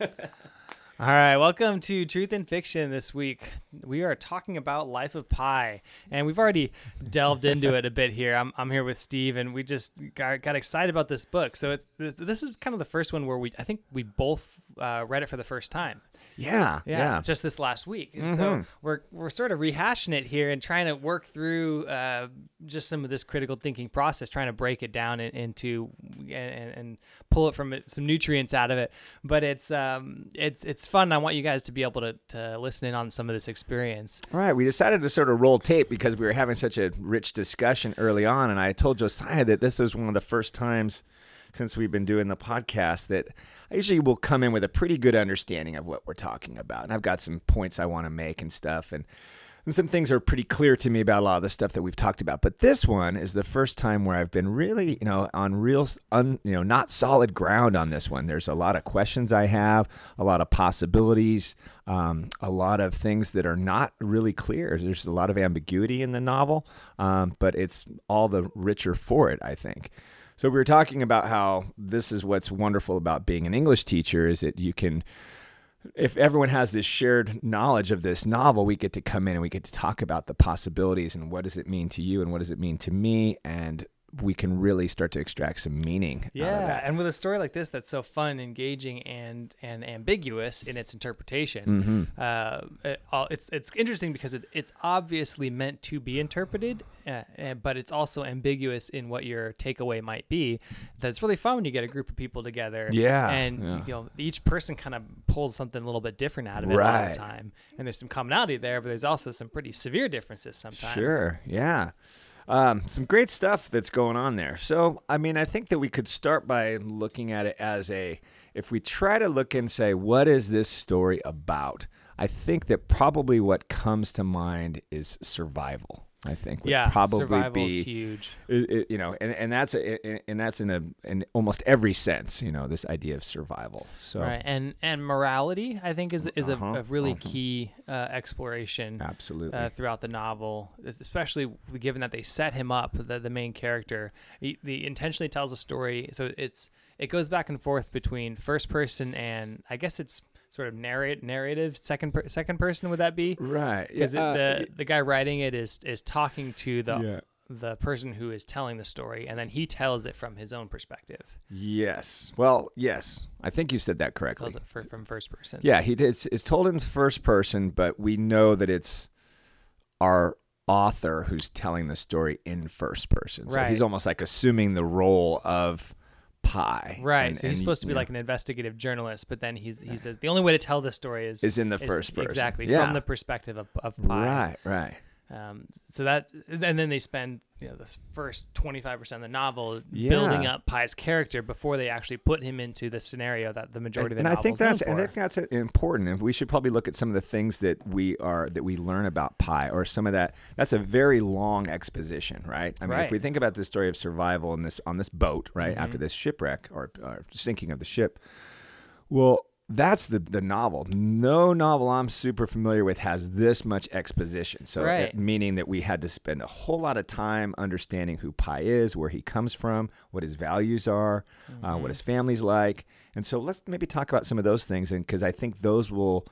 All right, welcome to Truth and Fiction this week. We are talking about Life of Pi, and we've already delved into it a bit here. I'm, I'm here with Steve, and we just got, got excited about this book. So it's, this is kind of the first one where we, I think we both uh, read it for the first time. Yeah, Yeah, yeah. just this last week. And so Mhm. we're we're sort of rehashing it here and trying to work through uh, just some of this critical thinking process, trying to break it down in, into and, and, and pull it from it, some nutrients out of it. But it's um it's it's fun. I want you guys to be able to, to listen in on some of this experience. All right, we decided to sort of roll tape because we were having such a rich discussion early on, and I told Josiah that this is one of the first times since we've been doing the podcast that I usually will come in with a pretty good understanding of what we're talking about, and I've got some points I want to make and stuff, and and some things are pretty clear to me about a lot of the stuff that we've talked about. But this one is the first time where I've been really, you know, on real, un, you know, not solid ground on this one. There's a lot of questions I have, a lot of possibilities, um, a lot of things that are not really clear. There's a lot of ambiguity in the novel, um, but it's all the richer for it, I think. So we were talking about how this is what's wonderful about being an English teacher is that you can if everyone has this shared knowledge of this novel, we get to come in and we get to talk about the possibilities and what does it mean to you and what does it mean to me, and we can really start to extract some meaning. out of Yeah, that. and with a story like this that's so fun, engaging, and and ambiguous in its interpretation, Mhm. uh, it, all- it's it's interesting because it, it's obviously meant to be interpreted, uh, uh, but it's also ambiguous in what your takeaway might be. That's really fun when you get a group of people together. Yeah, and yeah. you know each person kind of pulls something a little bit different out of it all Right. the time, and there's some commonality there, but there's also some pretty severe differences sometimes. Sure. Yeah. Um, some great stuff that's going on there. So, I mean, I think that we could start by looking at it as a, if we try to look and say, what is this story about? I think that probably what comes to mind is survival. I think would Yeah, probably be huge. it- it- you know, and, and that's a, and that's in a in almost every sense, you know, this idea of survival. So Right, and and morality, I think, is is Uh-huh, a, a really uh-huh. key uh, exploration absolutely, uh, throughout the novel, especially given that they set him up, the the main character. He, he intentionally tells a story, so it's it goes back and forth between first person and I guess it's sort of narrate narrative second per, second person. Would that be? right? Because yeah, uh, the the guy writing it is is talking to the yeah. the person who is telling the story, and then he tells it from his own perspective. Yes. Well, yes. I think you said that correctly. Tells it for, from first person. Yeah, he did. It's, it's told in first person, but we know that it's our author who's telling the story in first person. So Right. he's almost like assuming the role of Pi. Right. And- so he's and, supposed to be know, like an investigative journalist, but then he's he says the only way to tell this story is is in the is first person. exactly Yeah. from the perspective of, of Pi. Right. Right. Um, so that and then they spend you know this first twenty five percent of the novel building up Pi's character before they actually put him into the scenario that the majority and, of the and I think that's and I think that's important, and we should probably look at some of the things that we are that we learn about Pi, or some of that. That's a very long exposition, right? I mean, if we think about the story of survival in this on this boat, right after Mhm. this shipwreck or, or sinking of the ship, well, that's the the novel. No novel I'm super familiar with has this much exposition. So, it- meaning that we had to spend a whole lot of time understanding who Pi is, where he comes from, what his values are, uh, Mm-hmm. what his family's like, and so let's maybe talk about some of those things, and because I think those will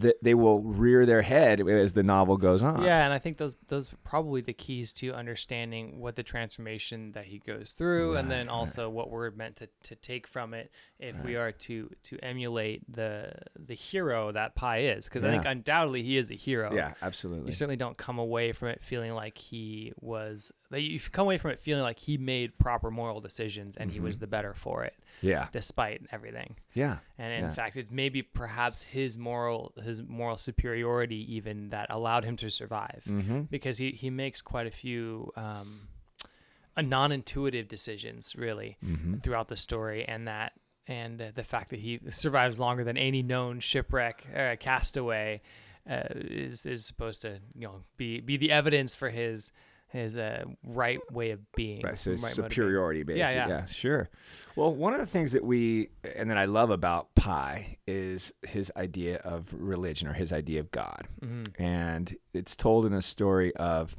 th- they will rear their head as the novel goes on. Yeah, and I think those those are probably the keys to understanding what the transformation that he goes through, and then Right, right. also what we're meant to, to take from it if we are to to emulate the the hero that Pi is, because I think undoubtedly he is a hero. yeah, absolutely. You certainly don't come away from it feeling like he was. That you come away from it feeling like he made proper moral decisions and he was Mhm. the better for it, yeah, despite everything. yeah, And in Yeah. fact, it may be perhaps his moral his moral superiority even that allowed him to survive mm-hmm. because he, he makes quite a few um, non-intuitive decisions really Mm-hmm. throughout the story and that and uh, the fact that he survives longer than any known shipwreck uh, castaway uh, is is supposed to you know be be the evidence for his his uh, right way of being Right, so it's right superiority based. Yeah, Yeah, yeah. sure. Well, one of the things that we and that I love about Pi is his idea of religion or his idea of God. Mhm. And it's told in a story of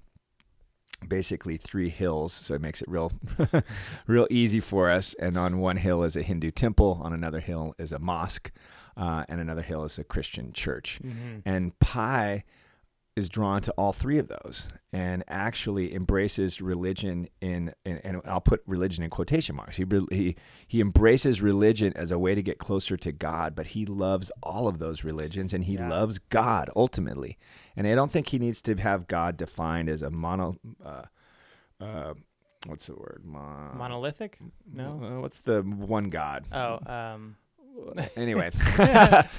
basically three hills, so it makes it real, real easy for us. And on one hill is a Hindu temple, on another hill is a mosque, uh, and another hill is a Christian church. Mm-hmm. And Pi is drawn to all three of those and actually embraces religion in, in and I'll put religion in quotation marks. He, he he embraces religion as a way to get closer to God, but he loves all of those religions and he Yeah. loves God ultimately. And I don't think he needs to have God defined as a mono uh, uh, what's the word? Mon- Monolithic? No. uh, what's the one God? Oh, um, anyway,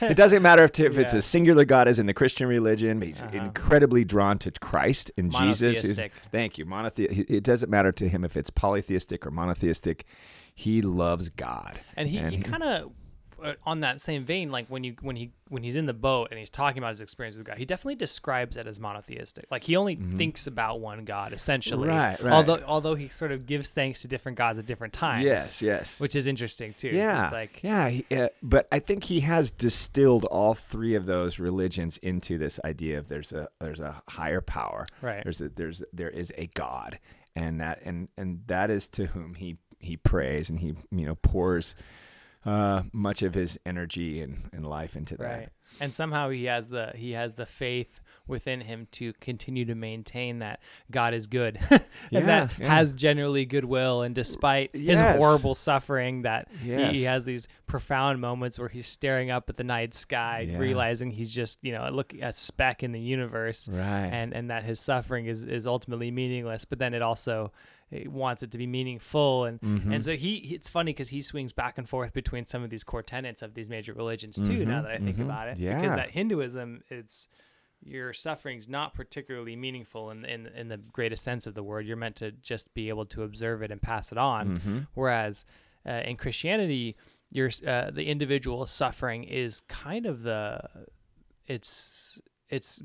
it doesn't matter if, if it's Yeah. a singular God as in the Christian religion. but He's Uh-huh. incredibly drawn to Christ and Jesus. Thank you. Monothe- It doesn't matter to him if it's polytheistic or monotheistic. He loves God. And he, And he he- kind of on that same vein, like when you when he when he's in the boat and he's talking about his experience with God, he definitely describes it as monotheistic. Like he only thinks about one God essentially. Mm-hmm. Right, right. Although although he sort of gives thanks to different gods at different times. Yes, yes. Which is interesting too. So yeah, it's like yeah, he, uh, but I think he has distilled all three of those religions into this idea of there's a there's a higher power, Right. There's a there's there is a God, and that and and that is to whom he he prays and he you know pours uh, much of his energy and, and life into that. right. And somehow he has the he has the faith within him to continue to maintain that God is good and Yeah, that yeah. has generally goodwill and despite his horrible suffering that he, he has these profound moments where he's staring up at the night sky Yeah. realizing he's just you know look a speck in the universe Right. and and that his suffering is is ultimately meaningless but then it also it wants it to be meaningful and Mm-hmm. and so he it's funny because he swings back and forth between some of these core tenets of these major religions too now Mhm, that i think mhm. about it Yeah. because that hinduism it's your suffering's not particularly meaningful in, in in the greatest sense of the word you're meant to just be able to observe it and pass it on Mhm. whereas uh, in christianity your uh, the individual suffering is kind of the it's it's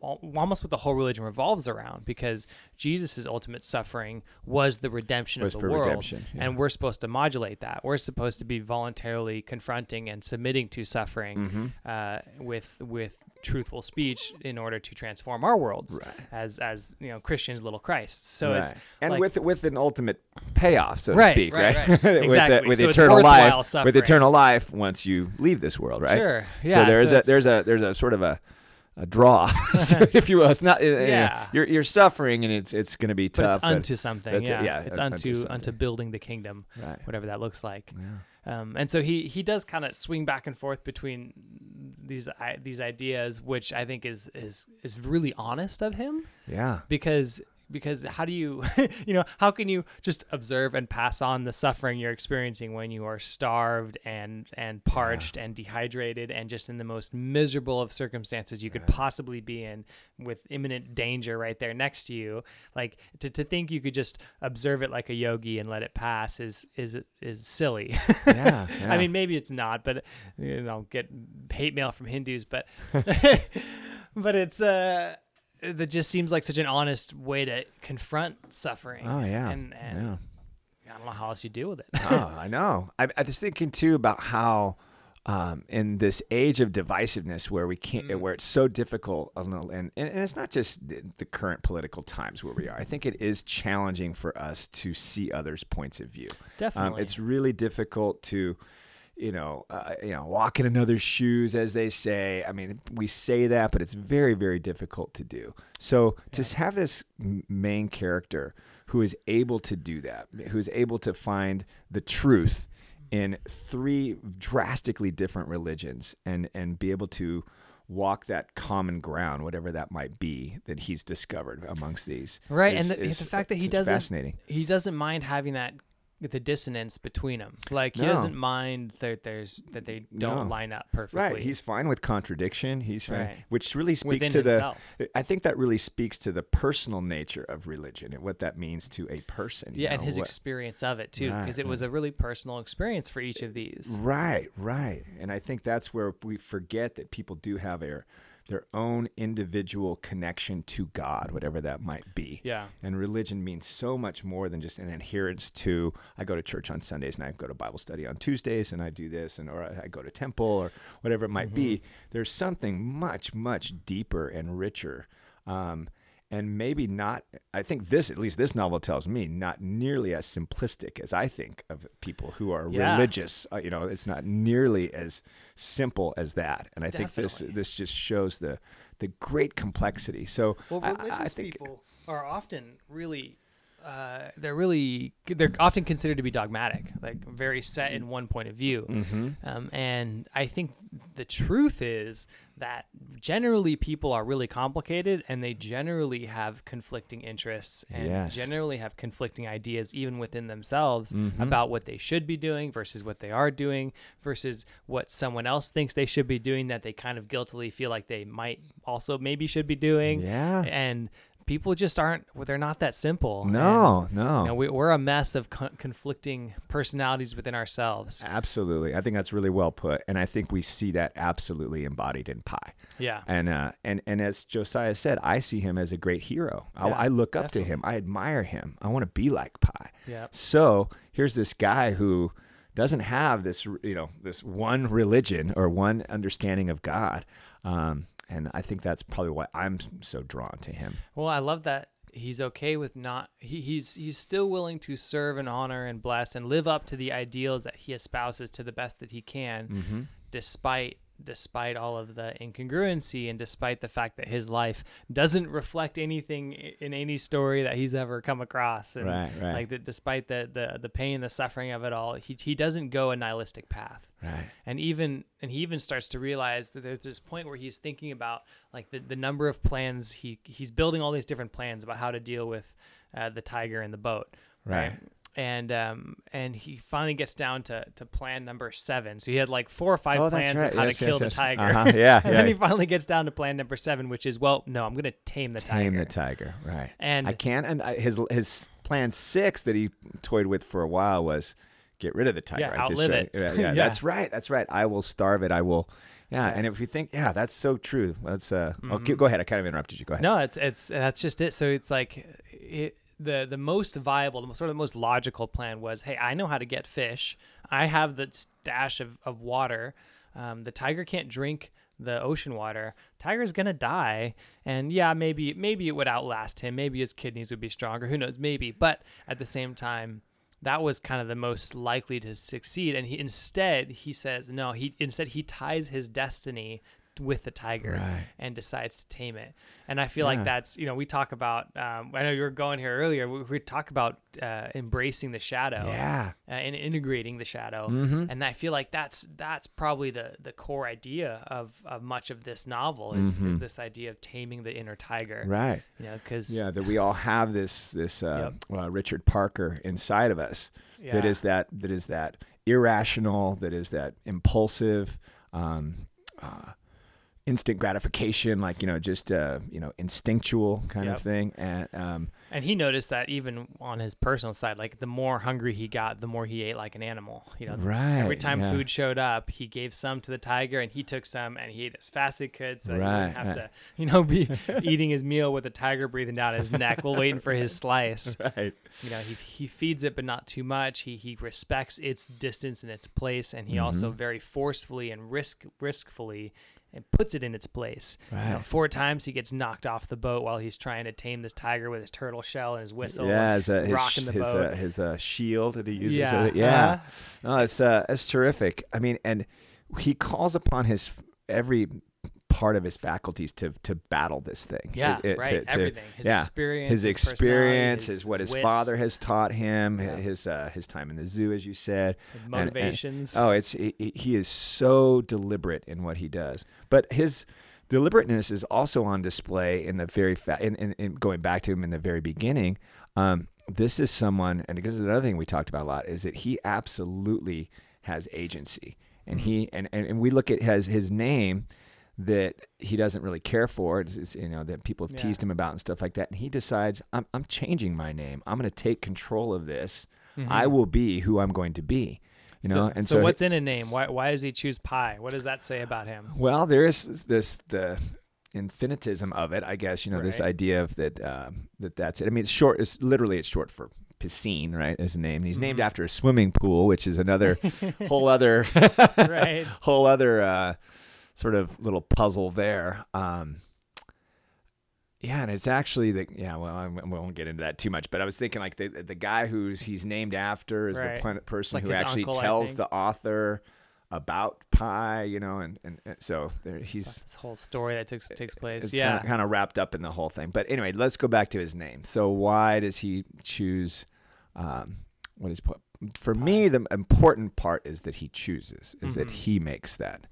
almost what the whole religion revolves around because Jesus' ultimate suffering was the redemption Was of the world, yeah. and we're supposed to modulate that. We're supposed to be voluntarily confronting and submitting to suffering Mm-hmm. uh, with with truthful speech in order to transform our worlds Right. as as you know Christians, little Christ. So right. it's and like- with with an ultimate payoff, so to speak, right, right? right. with Exactly. the, with So eternal life, worthwhile with eternal life once you leave this world, right? Sure. Yeah, so there's so a there's a there's a sort of a a draw, if you will. It's not. Yeah. Yeah. You're you're suffering, and it's it's going to be but tough. it's unto something. that's it, Yeah, yeah, it's unto unto unto, building the kingdom, right. whatever that looks like. Yeah. Um, and so he he does kind of swing back and forth between these these ideas, which I think is is is really honest of him Yeah. because because how do you you know how can you just observe and pass on the suffering you're experiencing when you are starved and and parched and dehydrated and just in the most miserable of circumstances you could possibly be in with imminent danger right there next to you? Like to, to think you could just observe it like a yogi and let it pass is is is silly. Yeah. I mean, maybe it's not, but you know, get hate mail from Hindus, but but it's uh, that just seems like such an honest way to confront suffering. Oh yeah. and, and I don't know how else you deal with it. oh, I know. I, I was thinking too about how. Um, in this age of divisiveness, where we can't, Mm. where it's so difficult, know, and, and and it's not just the, the current political times where we are. I think it is challenging for us to see others' points of view. Definitely, Um, it's really difficult to, you know, uh, you know, walk in another's shoes, as they say. I mean, we say that, but it's very, very difficult to do. So to have this main character who is able to do that, who is able to find the truth in three drastically different religions, and and be able to walk that common ground, whatever that might be, that he's discovered amongst these. right, is- and the, is- the fact that he doesn't fascinating. he doesn't mind having that the dissonance between them. Like he No. doesn't mind that there's that they don't No. line up perfectly. Right, he's fine with contradiction. He's fine, Right. which really speaks Within to himself. the. I think that really speaks to the personal nature of religion and what that means to a person. you yeah, and know, his what- experience of it too, Right, because it was a really personal experience for each of these. Right, right, and I think that's where we forget that people do have their their own individual connection to God, whatever that might be. Yeah. And religion means so much more than just an adherence to I go to church on Sundays and I go to Bible study on Tuesdays and I do this and or I go to temple or whatever it might be. There's something much much deeper and richer. Um, and maybe not. I think this, at least this novel tells me, not nearly as simplistic as I think of people who are Yeah. religious. Uh, you know, it's not nearly as simple as that. And I think this this just shows the the great complexity. So Well, I- I- religious I, think people are often really, uh, they're really, they're often considered to be dogmatic, like very set in one point of view. Mhm. Um, and I think the truth is that generally people are really complicated and they generally have conflicting interests and Yes. generally have conflicting ideas even within themselves Mhm. about what they should be doing versus what they are doing versus what someone else thinks they should be doing that they kind of guiltily feel like they might also maybe should be doing. Yeah. And people just aren't, well, they're not that simple. And, No, no. you know, we, we're a mess of con- conflicting personalities within ourselves. Absolutely. I think that's really well put. And I think we see that absolutely embodied in Pi. Yeah. And uh, and and as Josiah said, I see him as a great hero. I, Yeah, I look up definitely. to him. I admire him. I want to be like Pi. Yeah. So here's this guy who doesn't have this, you know, this one religion or one understanding of God. Um, and I think that's probably why I'm so drawn to him. Well, I love that he's okay with not he, he's he's still willing to serve and honor and bless and live up to the ideals that he espouses to the best that he can Mm-hmm. despite despite all of the incongruency and despite the fact that his life doesn't reflect anything in any story that he's ever come across and Right, right. like that despite the, the the pain the suffering of it all he, he doesn't go a nihilistic path Right. and even and he even starts to realize that there's this point where he's thinking about like the, the number of plans he he's building all these different plans about how to deal with uh, the tiger in the boat Right. And um and he finally gets down to to plan number seven so he had like four or five Oh, plans right. of how Yes, to yes, kill the yes. tiger Uh-huh. Yeah, and then he finally gets down to plan number seven which is well no i'm gonna tame the Tame tiger Tame the tiger. Right. and I can't. and I, his his plan six that he toyed with for a while was get rid of the tiger. Yeah, I outlive read- it. Yeah, yeah, Yeah. that's right. That's right. I will starve it. I will. Yeah, Yeah. and if you think, yeah, that's so true. Let's. Uh, oh, Mhm. keep- go ahead. I kind of interrupted you. Go ahead. No, it's it's that's just it. So it's like it, the the most viable, the most, sort of the most logical plan was, hey, I know how to get fish. I have the stash of of water. Um, the tiger can't drink the ocean water. Tiger's gonna die, and yeah, maybe maybe it would outlast him. Maybe his kidneys would be stronger. Who knows? Maybe, but at the same time. That was kind of the most likely to succeed, and he instead he says no. He instead he ties his destiny with the tiger Right. and decides to tame it. And I feel Yeah. like that's you know we talk about. Um, I know you were going here earlier. We, we talk about uh, embracing the shadow Yeah. uh, and integrating the shadow. Mhm. And I feel like that's that's probably the the core idea of, of much of this novel is, is Mhm. this idea of taming the inner tiger. Right. You know, because Yeah, that we all have this this uh, Yep. uh, Richard Parker inside of us that is that that is that irrational, that is that impulsive, um, uh, instant gratification, like you know, just uh, you know, instinctual kind Yep. of thing, and um, And he noticed that even on his personal side, like the more hungry he got, the more he ate like an animal. You know, right. every time yeah. food showed up, he gave some to the tiger, and he took some, and he ate as fast as he could, so he Right, didn't have right. to, you know, be eating his meal with a tiger breathing down his neck while waiting for his slice. Right. You know, he he feeds it, but not too much. He he respects its distance and its place, and he also Mm-hmm. very forcefully and risk riskfully. And puts it in its place. You know, four times he gets knocked off the boat while he's trying to tame this tiger with his turtle shell and his whistle. Yeah, and his, uh, his, rocking the his, boat. uh, his uh, shield that he uses. Yeah, that- yeah. uh-huh. No, it's uh, it's terrific. I mean, and he calls upon his every part of his faculties to to battle this thing. Yeah, It- it- right. to- to- Everything. His yeah. experience. his experience, his, his, what his, wits, father has taught him, Yeah. his uh, his time in the zoo, as you said. his and- motivations. Oh, it's he, he- he is so deliberate in what he does, but his deliberateness is also on display in the very fa- in, in, in going back to him in the very beginning. Um, this is someone, and this is another thing we talked about a lot, is that he absolutely has agency, and he and, and, and we look at his his name that he doesn't really care for. It's, it's, you know that people have Yeah. teased him about and stuff like that, and he decides I'm I'm changing my name. I'm going to take control of this. I Mhm. will be who I'm going to be. You know, so, and so, so, what's in a name? Why why does he choose Pi? What does that say about him? well, there is this the infinitism of it, I guess. You know, this idea of that um, that that's it. I mean, it's short. It's literally it's short for piscine, right? As a name. And he's named Mhm. after a swimming pool, which is another whole other right. whole other uh, sort of little puzzle there. Um, yeah, and it's actually the yeah. Well, I won't get into that too much, but I was thinking like the the guy who's he's named after is Right. the planet person Like who actually uncle, tells the author about pi, you know, and and, and so there, he's This whole story that takes takes place. yeah. kind, of, kind of wrapped up in the whole thing. But anyway, let's go back to his name. So why does he choose? Um, what is for me the important part is that he chooses, is that Mhm. he makes that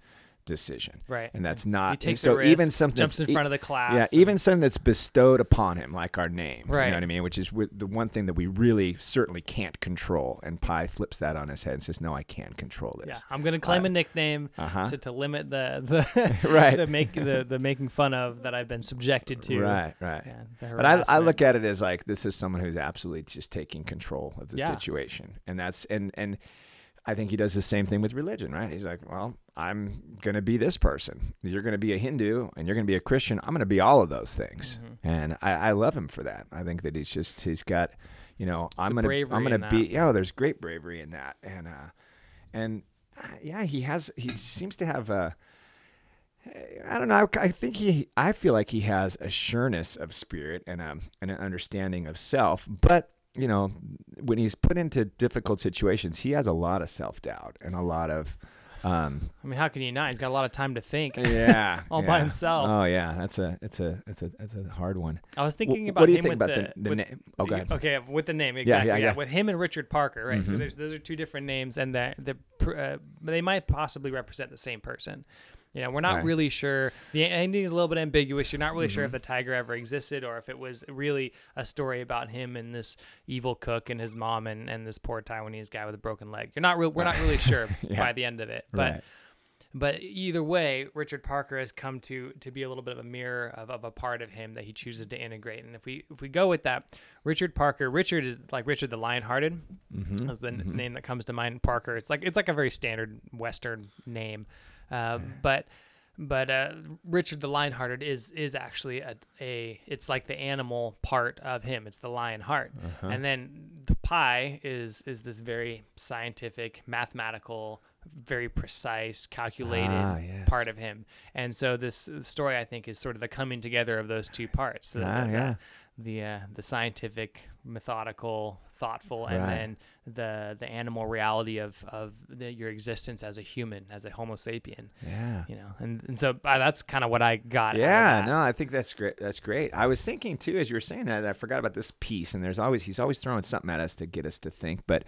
decision, right. and that's he not. takes so risk, even something jumps in front of the class. yeah, and- even something that's bestowed upon him, like our name. Right. You know what I mean? Which is the one thing that we really certainly can't control. And Pi flips that on his head and says, "No, I can control this." yeah. I'm gonna claim Uh, a nickname Uh-huh. to, to limit the the Right. the make the, the making fun of that I've been subjected to. Right. Right. Yeah, But I, I look at it as like this is someone who's absolutely just taking control of the Yeah. situation, and that's and and I think he does the same thing with religion, right? He's like, well, I'm gonna be this person. You're gonna be a Hindu, and you're gonna be a Christian. I'm gonna be all of those things, Mhm. and I, I love him for that. I think that he's just he's got, you know, I'm gonna bravery I'm gonna be. that. Yeah, there's great bravery in that, and uh, and uh, yeah, he has. He seems to have a. I don't know. I, I think he. I feel like he has a sureness of spirit and um and an understanding of self. But you know, when he's put into difficult situations, he has a lot of self doubt and a lot of, um, I mean, how can you not? He's got a lot of time to think. yeah, All by himself. Oh yeah, that's a it's a it's a that's a hard one. I was thinking about what do you him think about the, the with- name? Oh. Okay, with the name exactly. yeah, Yeah, yeah. with him and Richard Parker, right? So Mhm. there's those are two different names, and that the uh, they might possibly represent the same person. You know, we're not Right. really sure. The ending is a little bit ambiguous. You're not really sure if Mhm. the tiger ever existed or if it was really a story about him and this evil cook and his mom and, and this poor Taiwanese guy with a broken leg. You're not real. We're not really sure Yeah. by the end of it, but. right. But either way, Richard Parker has come to to be a little bit of a mirror of, of a part of him that he chooses to integrate. And if we if we go with that, Richard Parker, Richard is like Richard the Lionhearted Mm-hmm. is the n- name that comes to mind. Parker, it's like it's like a very standard Western name, uh, but but uh, Richard the Lionhearted is is actually a, a it's like the animal part of him. It's the lion heart, Uh-huh. and then the Pi is is this very scientific, mathematical, very precise, calculated Ah, yes. part of him. And so this story, I think, is sort of the coming together of those two parts. The, Ah, the, yeah. the uh, the scientific, methodical, thoughtful, and Right. then the the animal reality of of the, your existence as a human, as a Homo sapien. Yeah. You know, and and so uh, that's kind of what I got. out of Yeah, no, I think that's great. That's great. I was thinking too, as you were saying that, I forgot about this piece. And there's always he's always throwing something at us to get us to think. But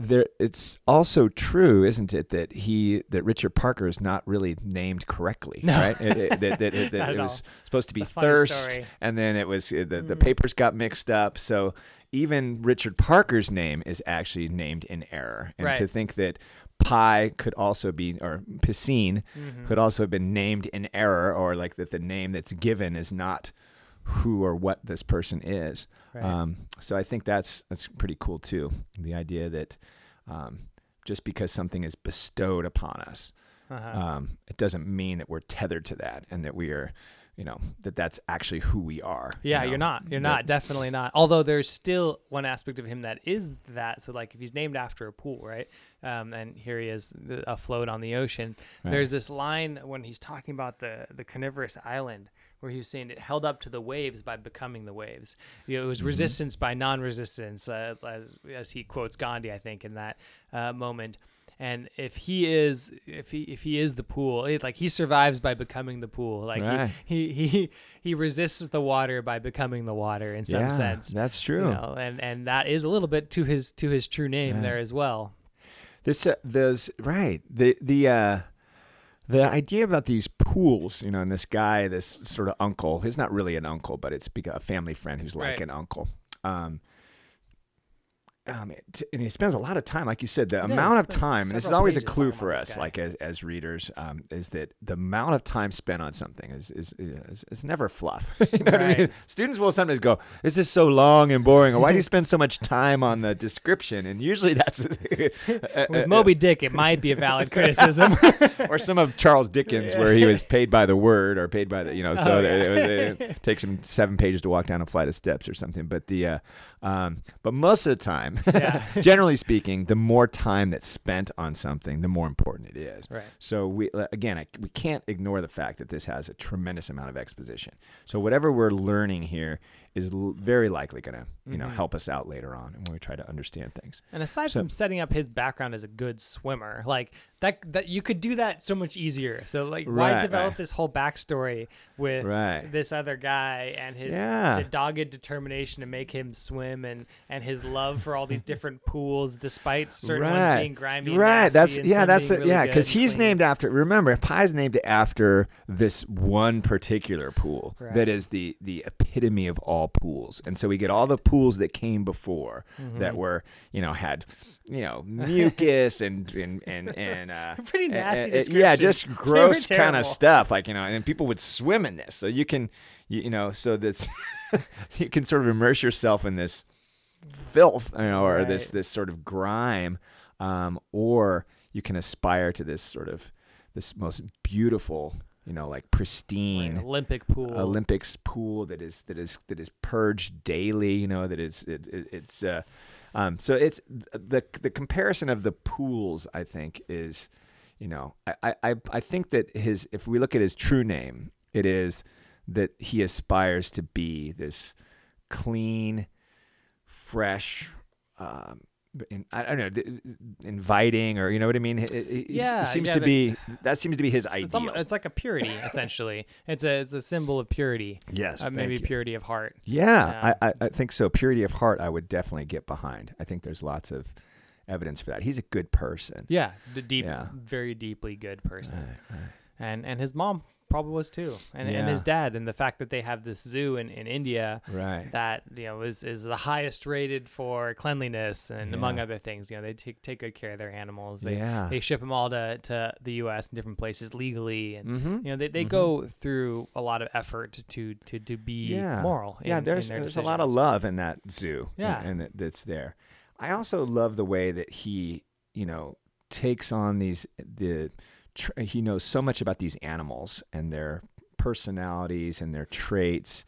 there, it's also true, isn't it, that he that Richard Parker is not really named correctly, No. right? It, it- that that, it, that it was supposed to be It's a funny thirst, story. and then it was the the Mhm. papers got mixed up. So even Richard Parker's name is actually named in error, and Right. to think that. Pi could also be, or piscine Mhm. could also have been named in error or like that the name that's given is not who or what this person is. Right. Um, so I think that's that's pretty cool too. The idea that um, just because something is bestowed upon us, Uh-huh. um, it doesn't mean that we're tethered to that and that we are, you know, that that's actually who we are. you Yeah, know? you're not. You're That- not. Definitely not. Although there's still one aspect of him that is that. So like if he's named after a pool, right? Um, and here he is afloat on the ocean. Right. There's this line when he's talking about the the carnivorous island where he was saying it held up to the waves by becoming the waves. You know, it was Mm-hmm. resistance by non-resistance, uh, as, as he quotes Gandhi, I think, in that uh, moment. And if he is, if he if he is the pool, it, like he survives by becoming the pool. Like Right. he, he he he resists the water by becoming the water in some yeah, sense. That's You true. know, and and that is a little bit to his to his true name Right. there as well. This uh, those right the the uh the idea about these pools, you know, and this guy, this sort of uncle, he's not really an uncle, but it's a family friend who's like Right. an uncle. Um, um, it, and he spends a lot of time, like you said, the He amount of time, and this is always a clue for us, like as, as readers, um, is that the amount of time spent on something is is is, is never fluff. you know what I mean? Students will sometimes go, "This is so long and boring," or "Why do you spend so much time on the description?" And usually that's uh, With Moby Dick, it might be a valid criticism. or some of Charles Dickens, where he was paid by the word or paid by the, you know, so Oh, it, yeah. it, it takes him seven pages to walk down a flight of steps or something. But the, uh, um, but most of the time, time. Yeah. Generally speaking, the more time that's spent on something, the more important it is. Right. So we uh, again, I, we can't ignore the fact that this has a tremendous amount of exposition. So whatever we're learning here is l- very likely going to you know Mhm. help us out later on when we try to understand things. And aside So- from setting up his background as a good swimmer, like that that you could do that so much easier. So like why develop right. this whole backstory with Right. this other guy and his Yeah. the dogged determination to make him swim and and his love for all these different pools despite certain ones being grimy. and right. That's yeah. That's it. really yeah. Because he's clean. named after. Remember, Pi's named after this one particular pool Right. that is the the epitome of all pools, and so we get all the pools that came before Mm-hmm. that were you know had you know mucus and and and and uh, Pretty nasty and- yeah, just gross kind of stuff, like you know, and people would swim in this, so you can you, you know, so this you can sort of immerse yourself in this filth, you know, or this this sort of grime, um, or you can aspire to this sort of this most beautiful, you know, like pristine Olympic pool. Olympics pool that is that is that is purged daily. You know that it's it, it, it's uh, um, so it's the the comparison of the pools. I think is, you know, I I I think that his if we look at his true name, it is that he aspires to be this clean, fresh. Um, in, I don't know, inviting or you know what I mean. It, it- Yeah, it seems yeah, to be that seems to be his it's, ideal. it's like a purity essentially. It's a it's a symbol of purity. yes, Uh, maybe purity of heart. Yeah, Yeah. I, I, I think so. Purity of heart, I would definitely get behind. I think there's lots of evidence for that. He's a good person. Yeah, the deep, Yeah. very deeply good person. Right, right. and and his mom probably was too, and and his dad, and the fact that they have this zoo in, in India Right. that you know is is the highest rated for cleanliness and among other things. You know they take take good care of their animals. They yeah. they ship them all to to the U.S. and different places legally, and mm-hmm. you know they, they Mhm. go through a lot of effort to to to be Yeah. moral. yeah, in- there's in their there's a lot of love in that zoo. Yeah. and, and that, that's there. I also love the way that he, you know, takes on these the. Tr- he knows so much about these animals and their personalities and their traits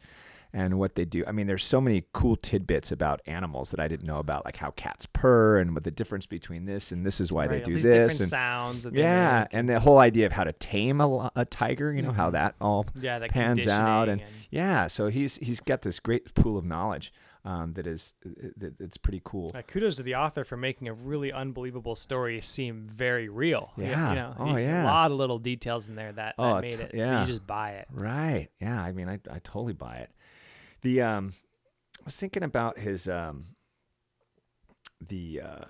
and what they do. I mean, there's so many cool tidbits about animals that I didn't know about, like how cats purr and what the difference between this and this is why Right, they do this. different And sounds. That they yeah, make and the whole idea of how to tame a, a tiger, you know, how Mhm. that all yeah, that pans out and- conditioning yeah. So he's he's got this great pool of knowledge um, that is that, it's pretty cool. Uh, kudos to the author for making a really unbelievable story seem very real. Yeah. You know, Oh, you- yeah. A lot of little details in there that, that Oh, made it. yeah. You just buy it. Right. Yeah. I mean, I I totally buy it. The um, I was thinking about his um, the uh,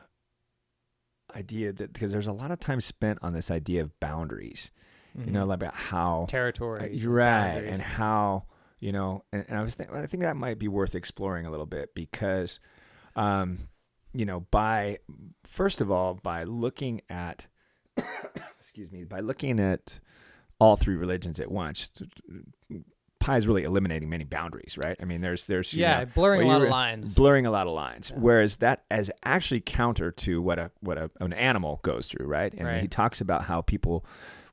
idea that because there's a lot of time spent on this idea of boundaries. You know, Mhm. about how territory. Uh, right, boundaries. and how you know, and, and I was, th- I think that might be worth exploring a little bit because, um, you know, by first of all, by looking at, excuse me, by looking at all three religions at once, Pi is really eliminating many boundaries, right? I mean, there's, there's, you yeah, know, blurring a lot of lines. blurring a lot of lines. Yeah. Whereas that is actually counter to what a what a, an animal goes through, right? And he talks about how people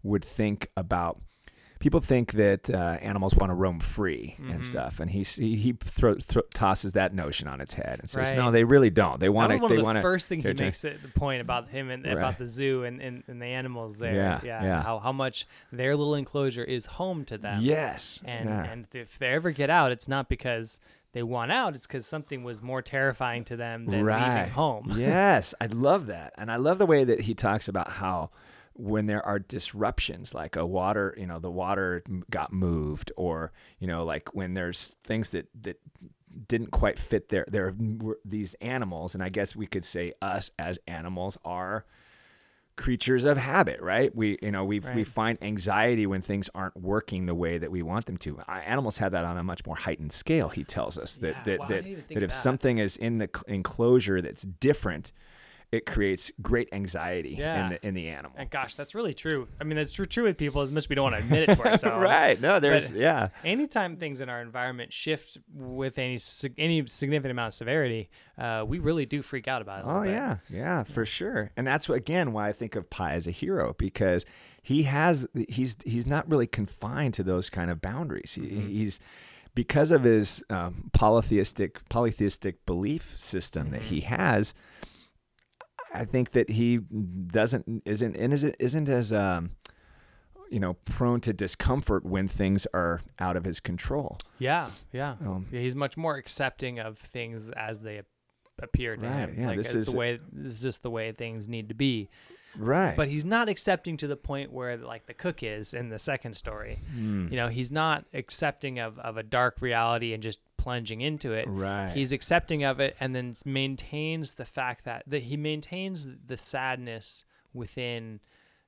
would think about people think that uh, animals want to roam free and Mhm. stuff, and he he, he thro- thro- tosses that notion on its head and says, no, they really don't. They want to. They the want to. first thing he makes it the point about him and Right. about the zoo and, and, and the animals there. Yeah, yeah. How how much their little enclosure is home to them. Yes. And yeah. and if they ever get out, it's not because they want out. It's because something was more terrifying to them than right. leaving home. yes, I love that, and I love the way that he talks about how when there are disruptions, like a water, you know, the water got moved, or you know, like when there's things that that didn't quite fit there. There were these animals, and I guess we could say us as animals are creatures of habit, right? We, you know, we we Right. find anxiety when things aren't working the way that we want them to. Animals have that on a much more heightened scale. He tells us that Yeah, that wow, that, didn't even think that if that. something is in the enclosure that's different, it creates great anxiety Yeah. in the in the animal. And gosh, that's really true. I mean, that's true true with people as much as we don't want to admit it to ourselves. right? No, there's But- yeah, Anytime things in our environment shift with any any significant amount of severity, uh, we really do freak out about it. Oh yeah, yeah, for sure. And that's what, again why I think of Pi as a hero because he has he's he's not really confined to those kind of boundaries. He, Mm-hmm. He's because of his um, polytheistic polytheistic belief system that Mhm. he has, I think that he doesn't isn't and isn't isn't as um, you know prone to discomfort when things are out of his control. Yeah, yeah. Um, Yeah, he's much more accepting of things as they appear to Right, him. yeah, like this uh, is- the way this is just the way things need to be. right. But he's not accepting to the point where like the cook is in the second story. Mm, You know, he's not accepting of, of a dark reality and just plunging into it. right. He's accepting of it and then maintains the fact that, that he maintains the sadness within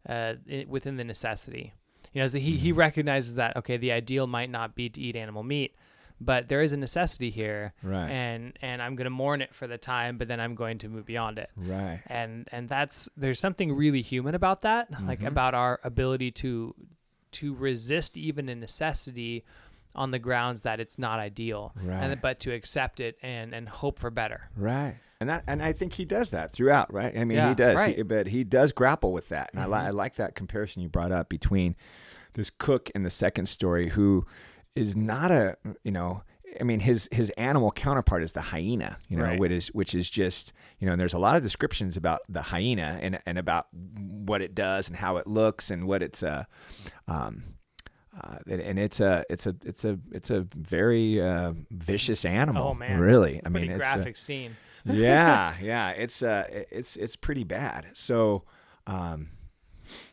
uh, within the necessity. You know, so he, Mm-hmm. he recognizes that okay, the ideal might not be to eat animal meat, but there is a necessity here, right. and and I'm gonna mourn it for the time, but then I'm going to move beyond it. right. And and that's there's something really human about that, like Mhm. about our ability to to resist even a necessity on the grounds that it's not ideal, Right. and but to accept it and and hope for better. Right. And that, and I think he does that throughout, right? I mean, Yeah, he does, right. He- but he does grapple with that, and I, li- Mhm. I like that comparison you brought up between this cook in the second story, who is not a, you know, I mean, his his animal counterpart is the hyena, you know, Right. which is which is just, you know, and there's a lot of descriptions about the hyena and and about what it does and how it looks and what it's uh, um, uh, and- and it's a it's a it's a it's a very uh, vicious animal. Oh, man. really. I Pretty mean, it's uh, graphic scene. yeah, yeah, it's uh, it's it's pretty bad. So, um,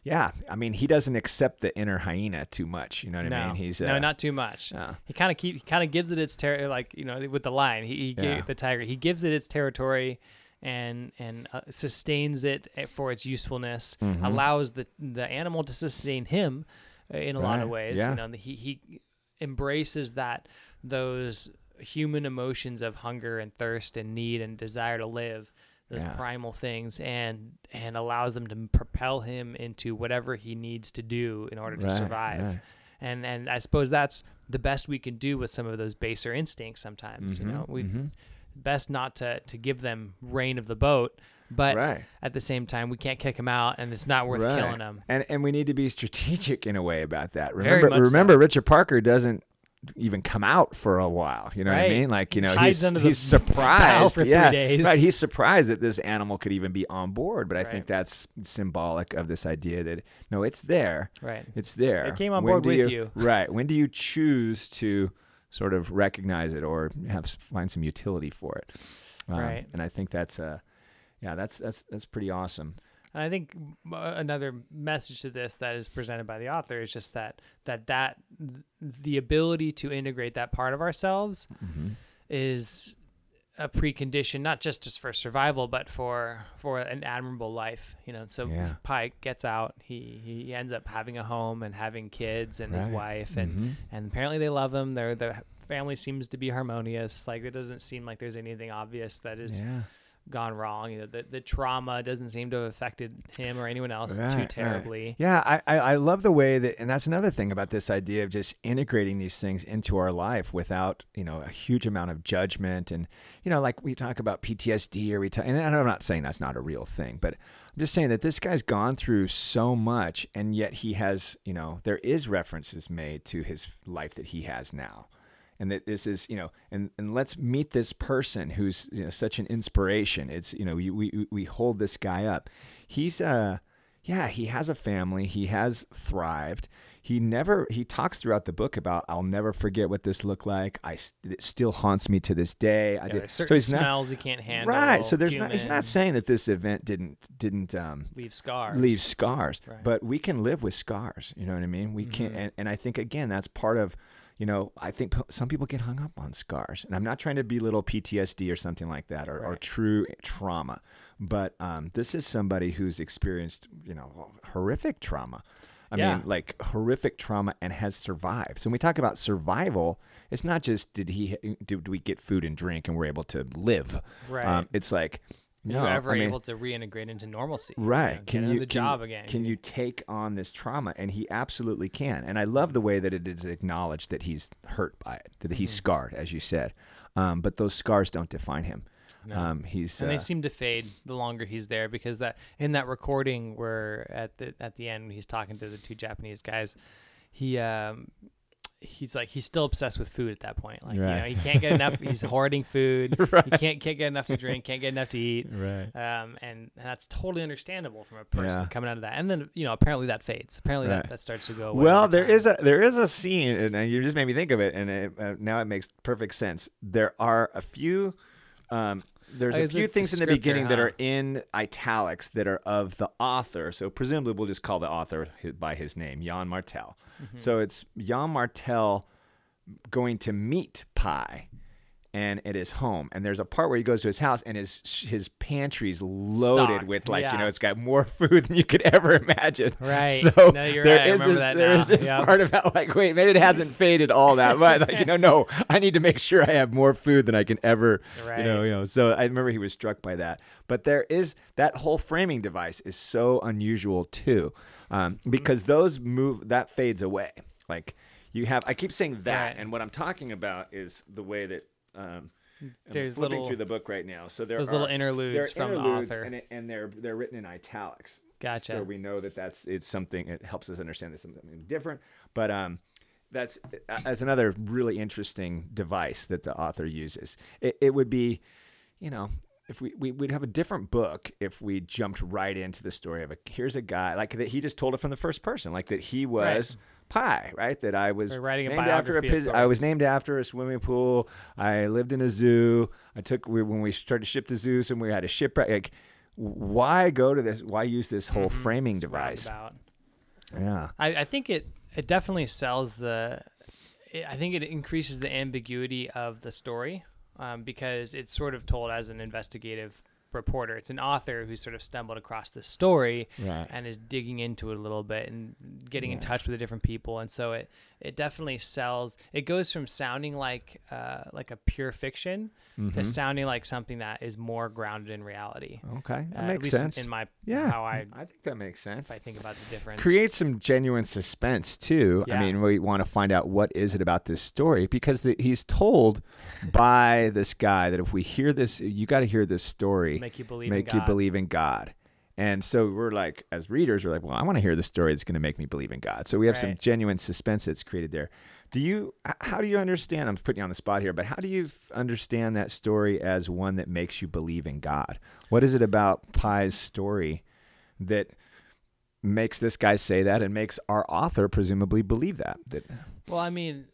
yeah, I mean, he doesn't accept the inner hyena too much. You know what no, I mean? He's uh, no, not too much. uh, He kind of keep he kind of gives it its territory, like you know with the lion. He, he Yeah. gave the tiger. He gives it its territory, and and uh, sustains it eh, for its usefulness. Mhm. Allows the the animal to sustain him in a lot of ways. yeah. You know, he he embraces that those human emotions of hunger and thirst and need and desire to live those Yeah. primal things and and allows them to propel him into whatever he needs to do in order to survive right. and and I suppose that's the best we can do with some of those baser instincts. Sometimes, you know, we mhm. best not to to give them reign of the boat, but right, at the same time, we can't kick him out, and it's not worth right. killing him. and and we need to be strategic in a way about that. Very Remember, so. remember, Richard Parker doesn't even come out for a while. You know what I mean? Like you know, Hides he's he's surprised. yeah, days. right. He's surprised that this animal could even be on board. But I Right. think that's symbolic of this idea that no, it's there. Right. It's there. It came on When board with you. Right. When do you choose to sort of recognize it or have find some utility for it? Um, Right. And I think that's uh, yeah, that's that's that's pretty awesome. And I think uh, another message to this that is presented by the author is just that that that the ability to integrate that part of ourselves Mm-hmm. is a precondition not just just for survival but for for an admirable life you know so Yeah. pike gets out he he ends up having a home and having kids and his wife and Mhm. and apparently they love him their the family seems to be harmonious like it doesn't seem like there's anything obvious that is yeah. Gone wrong you know the, the trauma doesn't seem to have affected him or anyone else Right, too right. terribly Yeah, I, I, I love the way that, and that's another thing about this idea of just integrating these things into our life without, you know, a huge amount of judgment. And, you know, like we talk about PTSD or we talk, and I'm not saying that's not a real thing, but I'm just saying that this guy's gone through so much and yet he has, you know, there is references made to his life that he has now. And that this is, you know, and, and let's meet this person who's you know, such an inspiration. It's, you know, we, we, we hold this guy up. He's, uh, yeah, he has a family. He has thrived. He never he talks throughout the book about I'll never forget what this looked like. I it still haunts me to this day. I yeah, did. certain he's not smells you can't handle right. So there's not. He's not saying that this event didn't didn't um, leave scars leave scars, Right. but we can live with scars. You know what I mean? We can, Mhm. and, and I think again that's part of. You know, I think some people get hung up on scars, and I'm not trying to belittle PTSD or something like that, or, or true trauma. But um, this is somebody who's experienced, you know, horrific trauma. I Yeah. mean, like horrific trauma and has survived. So when we talk about survival, it's not just did he did we get food and drink and we're able to live. right Um, it's like no, you ever I mean, able to reintegrate into normalcy Right. you know, can you the can, job again Can you take on this trauma? And he absolutely can. And I love the way that it is acknowledged that he's hurt by it, that he's Mhm. scarred, as you said. Um, but those scars don't define him. No. Um, he's and uh, they seem to fade the longer he's there because that in that recording where at the at the end he's talking to the two Japanese guys, he um he's like he's still obsessed with food at that point. Like you know he can't get enough. He's hoarding food. He can't can't get enough to drink. Can't get enough to eat. Right. Um, and that's totally understandable from a person Yeah. coming out of that. And then you know apparently that fades. Apparently Right. that, that starts to go away. Well, there time. is a there is a scene, and you just made me think of it, and it, uh, now it makes perfect sense. There are a few. Um, there's a few things in the beginning that are in italics that are of the author. So presumably we'll just call the author by his name, Yann Martel. Mm-hmm. So it's Yann Martel going to meet Pi and at his home. And there's a part where he goes to his house and his his pantry's loaded Stocked, with like, you know, it's got more food than you could ever imagine. Right. So No, you're there right. Is this, that there is this Yep. part about like, wait, maybe it hasn't faded all that much. Like, you know, no, I need to make sure I have more food than I can ever, you know, Right. you know. So I remember he was struck by that. But there is that whole framing device is so unusual too, um, Mm-hmm. because those move that fades away. Like you have, I keep saying that, Right. and what I'm talking about is the way that. Um, There's flipping little- through the book right now. So there those are little interludes from the author. and, it, and they're they're written in italics. Gotcha. So we know that that's it's something. It helps us understand there's something different. But um, that's that's another really interesting device that the author uses. It, it would be, you know. If we, we would have a different book if we jumped right into the story of a here's a guy like that he just told it from the first person like that he was Pi right that I was writing a named after a I was named after a swimming pool. I lived in a zoo. I took we, when we started to ship to zoos and we had a shipwreck like why go to this why use this whole framing It's device? Roundabout. yeah. I, I think it it definitely sells the. It, I think it increases the ambiguity of the story um, because it's sort of told as an investigative reporter. It's an author who sort of stumbled across this story Right. and is digging into it a little bit and getting in touch with the different people. And so it it definitely sells. It goes from sounding like uh, like a pure fiction to Mhm. sounding like something that is more grounded in reality. okay that Uh, at makes least in- sense in my yeah how I I think that makes sense if I think about the difference. create some genuine suspense too. I mean, we want to find out what is it about this story because the, he's told by this guy that if we hear this, you got to hear this story, make you believe make in you God. believe in God. And so we're like, as readers, we're like, well, I want to hear the story that's going to make me believe in God. So we have some genuine suspense that's created there. Do you? How do you understand? I'm putting you on the spot here, but how do you understand that story as one that makes you believe in God? What is it about Pi's story that makes this guy say that and makes our author presumably believe that? That Well, I mean,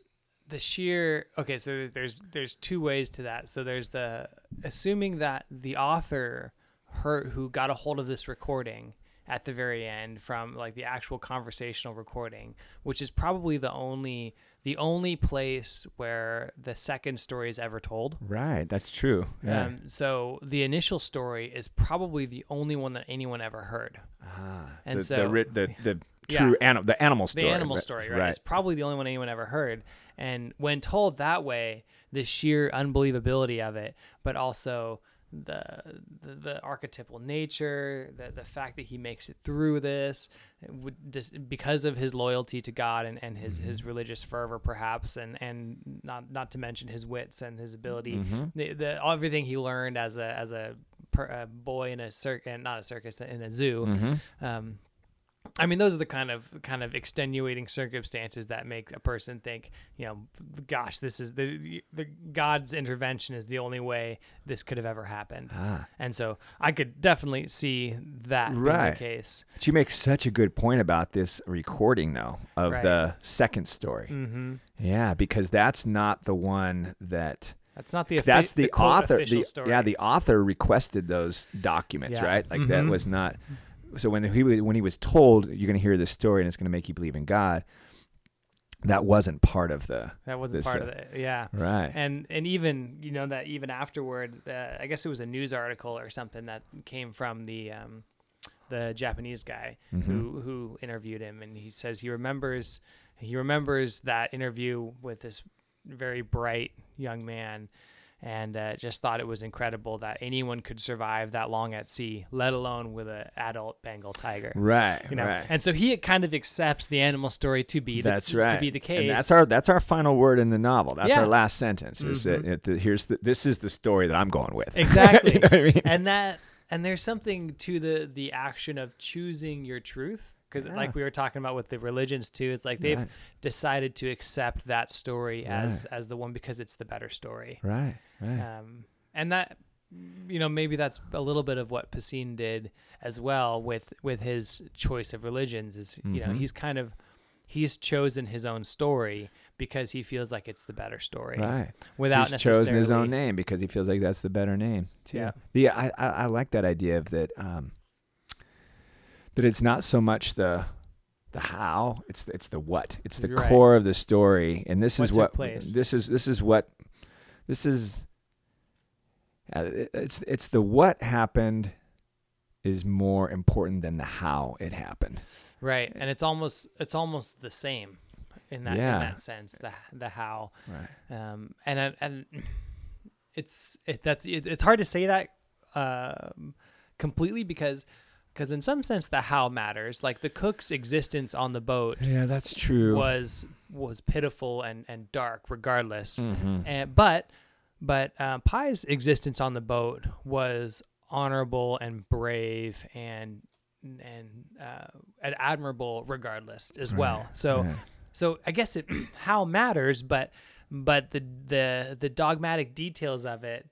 the sheer okay. So there's, there's there's two ways to that. So there's the assuming that the author, her who got a hold of this recording at the very end from like the actual conversational recording, which is probably the only the only place where the second story is ever told. right? That's true. Yeah. Um, so the initial story is probably the only one that anyone ever heard. ah, and the, so- the, the the Yeah. true animal the animal story. the animal right, story, right, Is probably the only one anyone ever heard. And when told that way, the sheer unbelievability of it, but also the the, the archetypal nature, the the fact that he makes it through this, would just because of his loyalty to God and, and his, his religious fervor, perhaps, and and not not to mention his wits and his ability, Mhm. the, the everything he learned as a as a, per, a boy in a circus, not a circus, in a zoo. Mhm. Um, I mean, those are the kind of kind of extenuating circumstances that make a person think, you know, gosh, this is the the God's intervention is the only way this could have ever happened. Ah. And so I could definitely see that being Right. the case. But you make such a good point about this recording, though, of Right. the second story. Mm-hmm. Yeah, because that's not the one that. That's not the offi- that's the, quote author. The, story. yeah, the author requested those documents, Yeah. right? Like that Mhm. was not. So when he when he was told you're going to hear this story and it's going to make you believe in God, that wasn't part of the that wasn't this, part uh, of it. Yeah. right. and and even you know that even afterward uh, i guess it was a news article or something that came from the um the japanese guy Mhm. who who interviewed him and he says he remembers he remembers that interview with this very bright young man and uh, just thought it was incredible that anyone could survive that long at sea let alone with an adult bengal tiger Right. you know right. and so he kind of accepts the animal story to be the, That's right. to be the case And that's our that's our final word in the novel. That's Yeah. our last sentence. Is Mhm. it, the, here's the, this is the story that I'm going with. Exactly. you know I mean? and that and there's something to the the action of choosing your truth because Yeah. like we were talking about with the religions too, it's like they've Right. decided to accept that story as Right. as the one because it's the better story. Right. Right. Um, and that you know maybe that's a little bit of what Piscine did as well with with his choice of religions is you know Mhm. he's kind of he's chosen his own story because he feels like it's the better story right. without He's necessarily chosen his own name because he feels like that's the better name. too. Yeah. The I, I I like that idea of that um that it's not so much the the how, it's it's the what. It's the Right. core of the story. And this What is what place. this is this is what this is uh, it- it's it's the what happened is more important than the how it happened. right and it's almost it's almost the same in that Yeah. in that sense the the how Right. um and and- and it's it, that's it, it's hard to say that um completely because because in some sense the how matters like the cook's existence on the boat Yeah, that's true. was was pitiful and and dark regardless Mhm. and but but um, Pi's existence on the boat was honorable and brave and and uh, and admirable regardless as well. So right. so I guess it how matters, but but the the the dogmatic details of it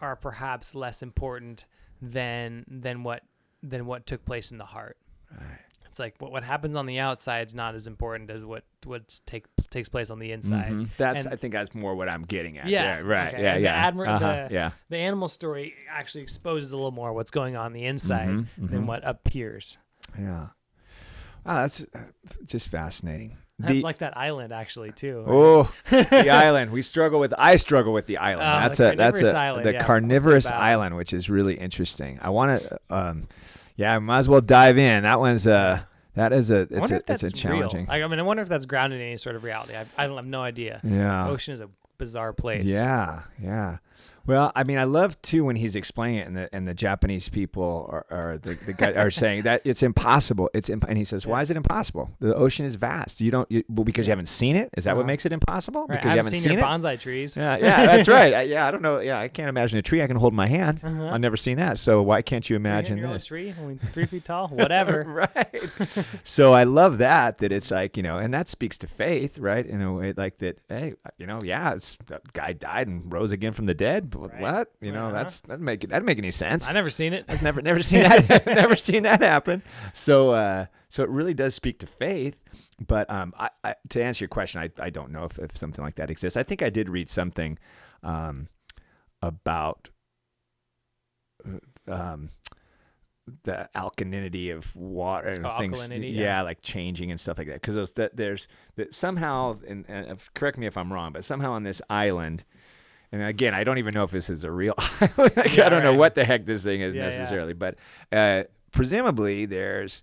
are perhaps less important than than what than what took place in the heart. Right. It's like what what happens on the outside is not as important as what what's take takes place on the inside. Mhm. That's And- I think that's more what I'm getting at. Yeah, right. okay. Yeah, And the yeah. admir- uh-huh, the- yeah. The animal story actually exposes a little more what's going on the inside Mhm, than mhm. what appears. Yeah. Wow, that's uh, just fascinating. That's The, like that island actually too. oh, the island. We struggle with. I struggle with the island. Oh, that's the a that's carnivorous a island, the yeah. Carnivorous island, which is really interesting. I want to. Um, yeah, I might as well dive in. That one's uh that is a it's a it's a challenging. I mean, I wonder if that's grounded in any sort of reality. I, I don't have no idea. yeah. The ocean is a bizarre place. Yeah, yeah. Well, I mean, I love too when he's explaining it, and the and the Japanese people are, are the, the guy are saying that it's impossible. It's imp- and he says, "Why is it impossible? The ocean is vast. You don't you, well, because you haven't seen it. Is that what Uh-huh. makes it impossible? Right. Because you haven't seen, seen, it. bonsai trees. Yeah, yeah, that's right. I, yeah, I don't know. Yeah, I can't imagine a tree I can hold in my hand. Uh-huh. I've never seen that. So why can't you imagine this? tree, only three feet tall. Whatever. right. so I love that that it's like you know, and that speaks to faith, right? In a way, like that. Hey, you know, yeah, it's, that guy died and rose again from the dead. Right. what? You know, Uh-huh. that's that make it that make any sense? I never seen it. I've never never seen that never seen that happen. So uh, so it really does speak to faith. But um, I, I, to answer your question, I, I don't know if, if something like that exists. I think I did read something um, about uh, um, the alkalinity of water and Oh, things. alkalinity, yeah. yeah. like changing and stuff like that. Because those that there's that somehow, and, and correct me if I'm wrong, but somehow on this island. And again, I don't even know if this is a real island. like, Yeah, I don't know what the heck this thing is Yeah, yeah. necessarily, but uh, presumably there's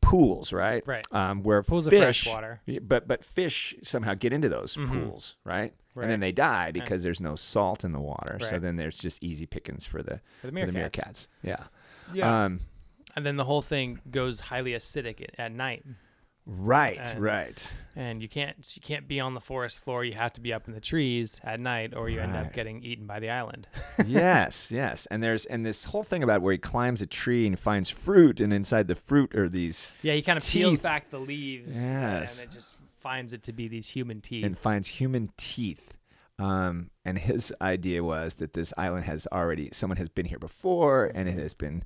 pools, right? Right. Um, where Pools fish, of fresh water. But but fish somehow get into those Mhm. pools, right? right? And then they die because there's no salt in the water. So then there's just easy pickings for the For the for meerkats. the meerkats. Yeah. Yeah. Um, and then the whole thing goes highly acidic at night. Right. And- right. and you can't you can't be on the forest floor. You have to be up in the trees at night, or you end up getting eaten by the island. yes, yes. And there's and this whole thing about where he climbs a tree and finds fruit, and inside the fruit are these Yeah, he kind of peels back the leaves, uh, Yes. and it just finds it to be these human teeth. and finds human teeth. Um, and his idea was that this island has already someone has been here before, and it has been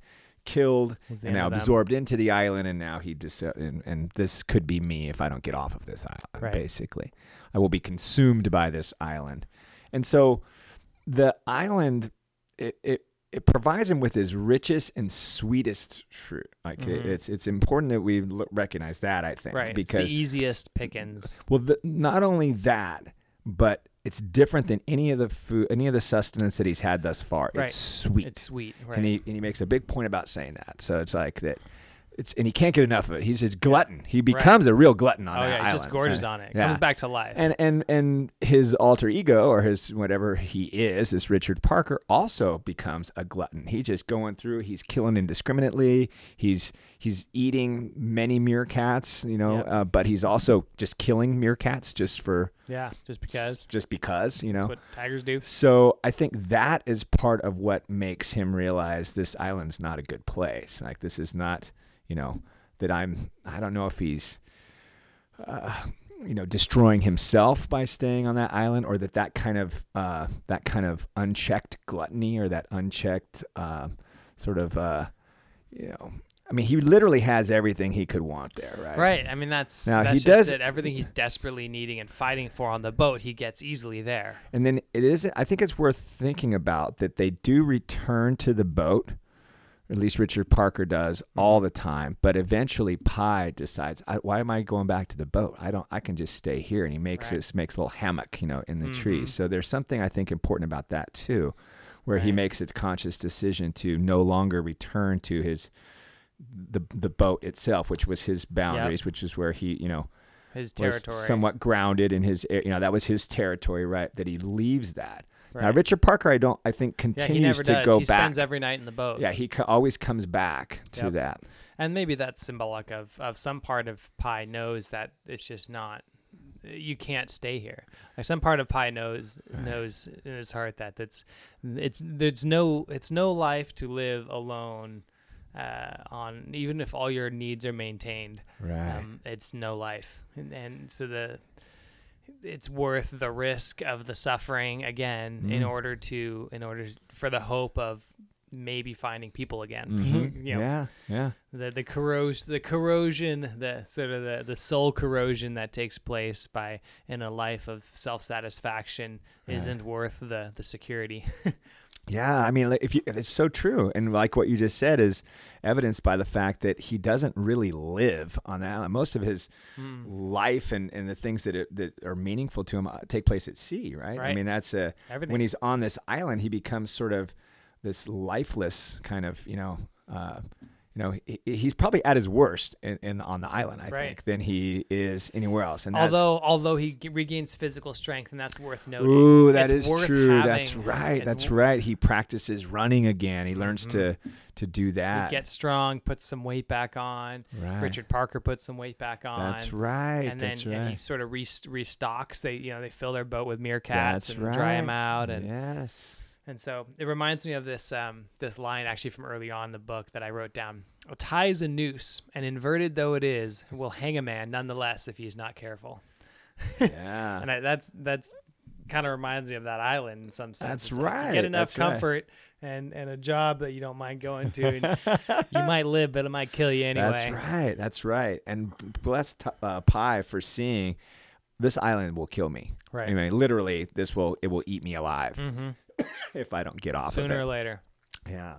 killed and now absorbed into the island, and now he just uh, and, and this could be me if I don't get off of this island. Right. Basically, I will be consumed by this island, and so the island it it. It provides him with his richest and sweetest fruit. Like it- Mhm. it's it's important that we l- recognize that. I think right, because it's the easiest pickings. well, the, not only that, but it's different than any of the food, any of the sustenance that he's had thus far. Right. It's sweet, It's sweet, right? and he and he makes a big point about saying that. So it's like that. It's and he can't get enough of it. He's a glutton. He becomes a real glutton on oh that yeah, island. he just gorges Uh, on it. yeah. Comes back to life. And and and his alter ego or his whatever he is, this Richard Parker, also becomes a glutton. He's just going through. He's killing indiscriminately. He's he's eating many meerkats, you know, uh, but he's also just killing meerkats just for yeah, just because just because, you know. that's what tigers do. So I think that is part of what makes him realize this island's not a good place. Like this is not, you know, that I'm I don't know if he's uh, you know destroying himself by staying on that island or that that kind of uh, that kind of unchecked gluttony or that unchecked uh, sort of uh, you know I mean, he literally has everything he could want there, right? Right. I mean, that's Now, that's he just does- it. Everything he's desperately needing and fighting for on the boat, he gets easily there. And then it is. I think it's worth thinking about that they do return to the boat. At least Richard Parker does all the time. But eventually, Pi decides, I, "Why am I going back to the boat? I don't. I can just stay here." And he makes Right. this makes a little hammock, you know, in the Mhm. trees. So there's something I think important about that too, where he makes a conscious decision to no longer return to his the the boat itself, which was his boundaries, which is where he, you know, His territory. somewhat grounded in his, you know, that was his territory, right? That he leaves that. Now, Richard Parker, I don't, I think yeah, he continues never to go he back. spends every night in the boat. yeah, he co- always comes back to Yep. that. And maybe that's symbolic of, of some part of Pi knows that it's just not you can't stay here. Like some part of Pi knows knows in his heart that that's it's there's no it's no life to live alone uh, on even if all your needs are maintained. Right. Um, it's no life, and, and so the it's worth the risk of the suffering again in Mm. order to in order for the hope of maybe finding people again. Mhm. you know, Yeah. Yeah. the the corrosion the corrosion the sort of the, the soul corrosion that takes place by in a life of self satisfaction Right. isn't worth the the security. Yeah, I mean, if you, it's so true, and like what you just said is evidenced by the fact that he doesn't really live on the island. Most of his Hmm. life and, and the things that are, that are meaningful to him uh, take place at sea, right? I mean, that's a Everything. when he's on this island, he becomes sort of this lifeless kind of, you know, uh, you know, he, he's probably at his worst in, in on the island, I Right. think, than he is anywhere else. And although although he g- regains physical strength and that's worth noting. Ooh, that It's is true. That's right. That's w- right. He practices running again. He learns to mm-hmm. to do He that. gets strong, puts some weight back on. right. Richard Parker puts some weight back on. That's right. And then that's and he right. sort of rest- restocks. They you know they fill their boat with meerkats That's and right. dry them out and yes. And so it reminds me of this um, this line actually from early on in the book that I wrote down. A tie is a noose, and inverted though it is, will hang a man nonetheless if he's not careful. Yeah. And I, that's that's kind of reminds me of that island in some sense. That's It's like right, get enough that's right. comfort and and a job that you don't mind going to. And you might live, but it might kill you anyway. That's right. That's right. And bless t- uh, Pi for seeing this island will kill me. Right. I mean, literally, this will it will eat me alive hmm if I don't get off Sooner of or later. Yeah.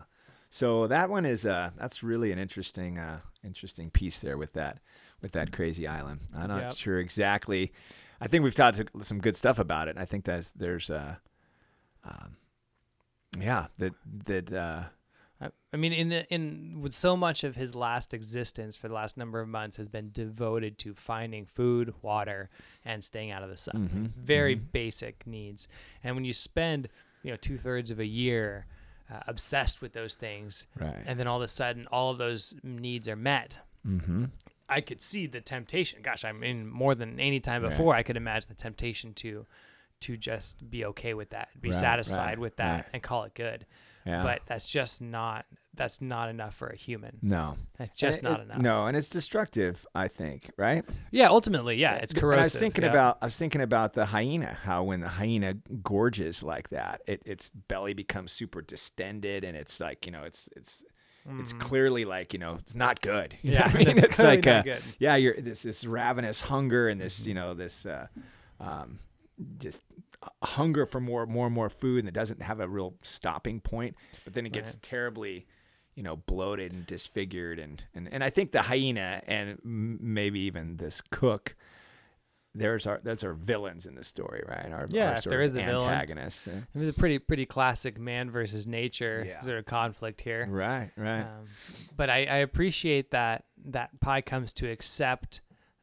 So that one is uh that's really an interesting uh interesting piece there with that with that crazy island. I'm not Yep. sure exactly. I think we've talked some good stuff about it. I think that's there's uh um yeah that that uh I- mean, in the, in with so much of his last existence for the last number of months has been devoted to finding food, water, and staying out of the sun. Mhm, Very mhm. basic needs. And when you spend, you know, two thirds of a year uh, obsessed with those things, right. and then all of a sudden all of those needs are met, mm-hmm. I could see the temptation. Gosh, I mean, more than any time Right. before, I could imagine the temptation to to just be okay with that, be Right, satisfied right, with that, right. and call it good Yeah. but that's just not that's not enough for a human. no. That's just And not enough. No, and it's destructive, I think, right? Yeah, ultimately, yeah, it's And corrosive. I was thinking yeah. about I was thinking about the hyena, how when the hyena gorges like that, it, its belly becomes super distended and it's like, you know, it's it's it's Mhm. clearly like, you know, it's not good. You Yeah, I mean? it's It's like uh, good. yeah, you're this this ravenous hunger and Mm-hmm. this, you know, this uh um just hunger for more more and more food and it doesn't have a real stopping point, but then it gets Right. terribly you know, bloated and disfigured, and and, and I think the hyena and maybe even this cook, there's our those are villains in the story, right? Our, Yeah, our if there is a villain. antagonist. uh, It was a pretty pretty classic man versus nature Yeah. sort of conflict here. Right, right. Um, but I, I appreciate that that Pi comes to accept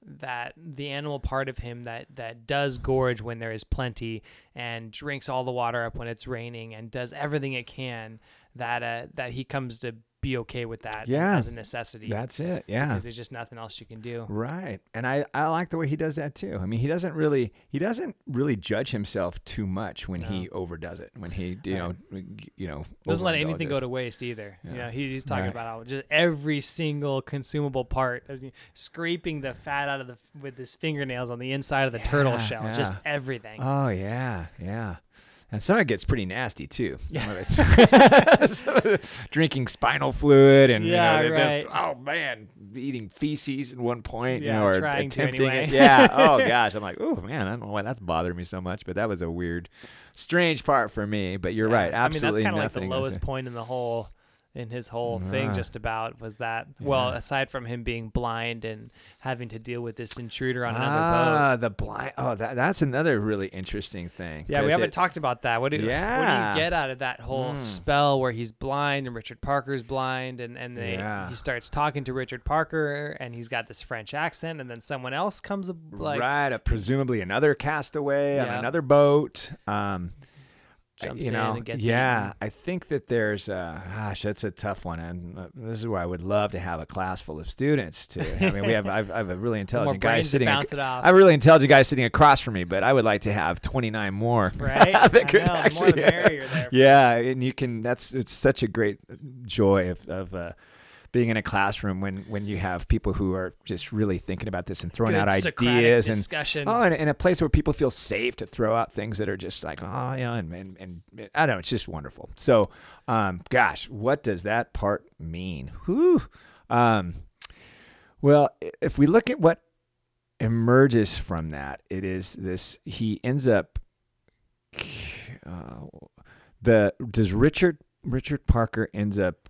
that the animal part of him that that does gorge when there is plenty and drinks all the water up when it's raining and does everything it can that uh, that he comes to be okay with that Yeah. as a necessity. That's it. Yeah. because there's just nothing else you can do. Right. And I, I like the way he does that too. I mean, he doesn't really he doesn't really judge himself too much when he overdoes it. When he you know you know Doesn't let anything go to waste either. You Yeah. know, he- he's talking Right. about how just every single consumable part, scraping the fat out of the with his fingernails on the inside of the turtle Yeah, shell, just everything. Oh yeah, yeah. And some of it gets pretty nasty too. Yeah. of it's- some of it- drinking spinal fluid and you know, Yeah, right. just, oh man, eating feces at one point, you Yeah, know, or trying to attempting anyway. it. Yeah. Oh gosh, I'm like, oh man, I don't know why that's bothering me so much, but that was a weird, strange part for me. But you're Yeah. right, absolutely I mean, that's kind of like the lowest point in the whole in his whole thing just about was that well aside from him being blind and having to deal with this intruder on another boat Ah, the blind. Oh, that that's another really interesting thing. yeah we haven't it- talked about that what do, what do Yeah. you get out of that whole Mm. spell where he's blind and richard parker's blind and, and they, Yeah. he starts talking to richard parker and he's got this french accent and then someone else comes like right, presumably another castaway on another boat. Um, Jumps you in know, and gets yeah, eaten. I think that there's, uh, gosh, that's a tough one, and uh, this is where I would love to have a class full of students. To, I mean, we have, I've, I have a really intelligent guy sitting, ac- bounce it off I have a really intelligent guy sitting across from me, but I would like to have 29 more. right that could know, the more actually- the merrier there Yeah, and you can. That's it's such a great joy of of uh, being in a classroom when when you have people who are just really thinking about this and throwing Good out ideas and discussion oh, and in a place where people feel safe to throw out things that are just like oh yeah, and and, and I don't know, it's just wonderful. So, um, gosh, what does that part mean? Whew. Um, well, if we look at what emerges from that, it is this. He ends up. Uh, the does Richard Richard Parker ends up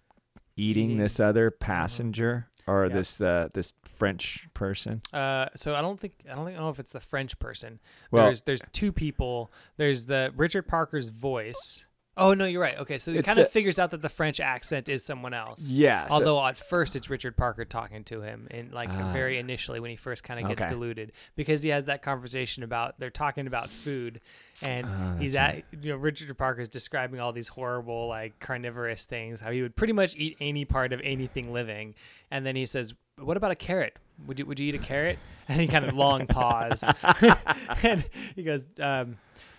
eating Eating. this other passenger or Yep. this uh, this French person? Uh, so I don't think I don't think I don't know if it's the French person. Well- there's there's two people. There's the Richard Parker's voice. Oh no, you're right. Okay, so he It's kind of the- figures out that the French accent is someone else. Yeah. so- Although at first it's Richard Parker talking to him, and like Ah. very initially when he first kind of gets Okay. deluded, because he has that conversation about they're talking about food, and Ah, he's at you know Richard Parker is describing all these horrible like carnivorous things, how he would pretty much eat any part of anything living, and then he says, "What about a carrot? Would you would you eat a carrot?" And he kind of long pause, and he goes. Um,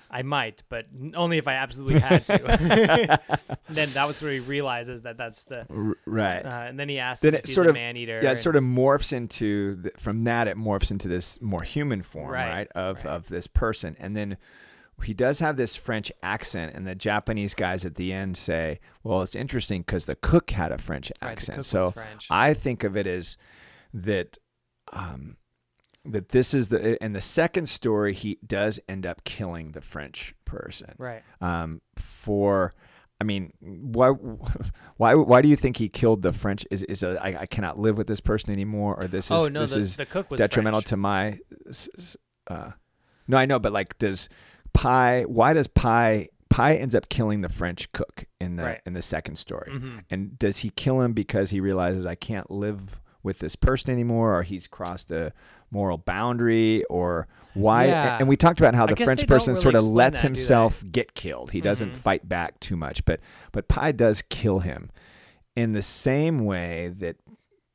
I might, but only if I absolutely had to. then that was where he realizes that that's the right. uh, and then he asks Then it he's sort a of- man eater. yeah, it sort of morphs into the, from that it morphs into this more human form, Right, right? Of right. of this person, and then he does have this French accent, and the Japanese guys at the end say, "Well, it's interesting because the cook had a French Right, accent." was so French. I think of it as that. Um, that this is the in the second story he does end up killing the French person right. um, for I mean, why, why, why do you think he killed the French? Is is a, I, I cannot live with this person anymore, or this is oh no, this the, is the cook was detrimental French. to my. Uh, no, I know, but like, does Pi? Why does Pi? Pi ends up killing the French cook in the Right. in the second story, Mhm. and does he kill him because he realizes I can't live with this person anymore, or he's crossed a moral boundary, or why? Yeah. And we talked about how I the French person really sort of lets that, himself get killed. He doesn't Mhm. fight back too much, but but Pi does kill him in the same way that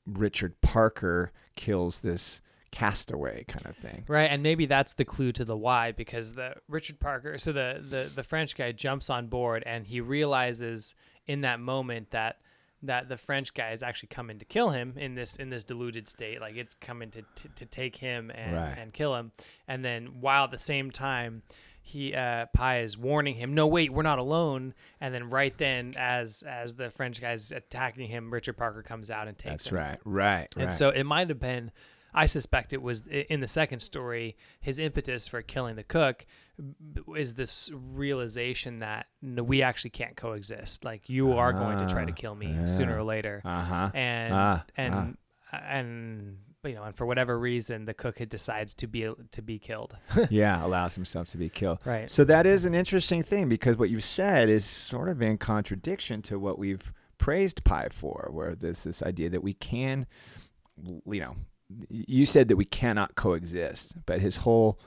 Richard Parker kills this castaway kind of thing. Right, and maybe that's the clue to the why because the Richard Parker, so the the the French guy jumps on board and he realizes in that moment that that the French guy is actually coming to kill him in this in this deluded state, like it's coming to to, to take him and Right. and kill him, and then while at the same time. He uh, Pi is warning him, no wait, we're not alone. And then right then, as as the French guy's attacking him, Richard Parker comes out and takes That's him. right. Right. And right. so it might have been, I suspect it was in the second story, his impetus for killing the cook is this realization that no, we actually can't coexist. Like you are going to try to Ah, kill me sooner or later. uh-huh. And Ah, and and you know, and for whatever reason, the cook had decides to be to be killed. yeah, allows himself to be killed. Right. So that is an interesting thing because what you've said is sort of in contradiction to what we've praised Pi for, where there's this idea that we can, you know, you said that we cannot coexist, but his whole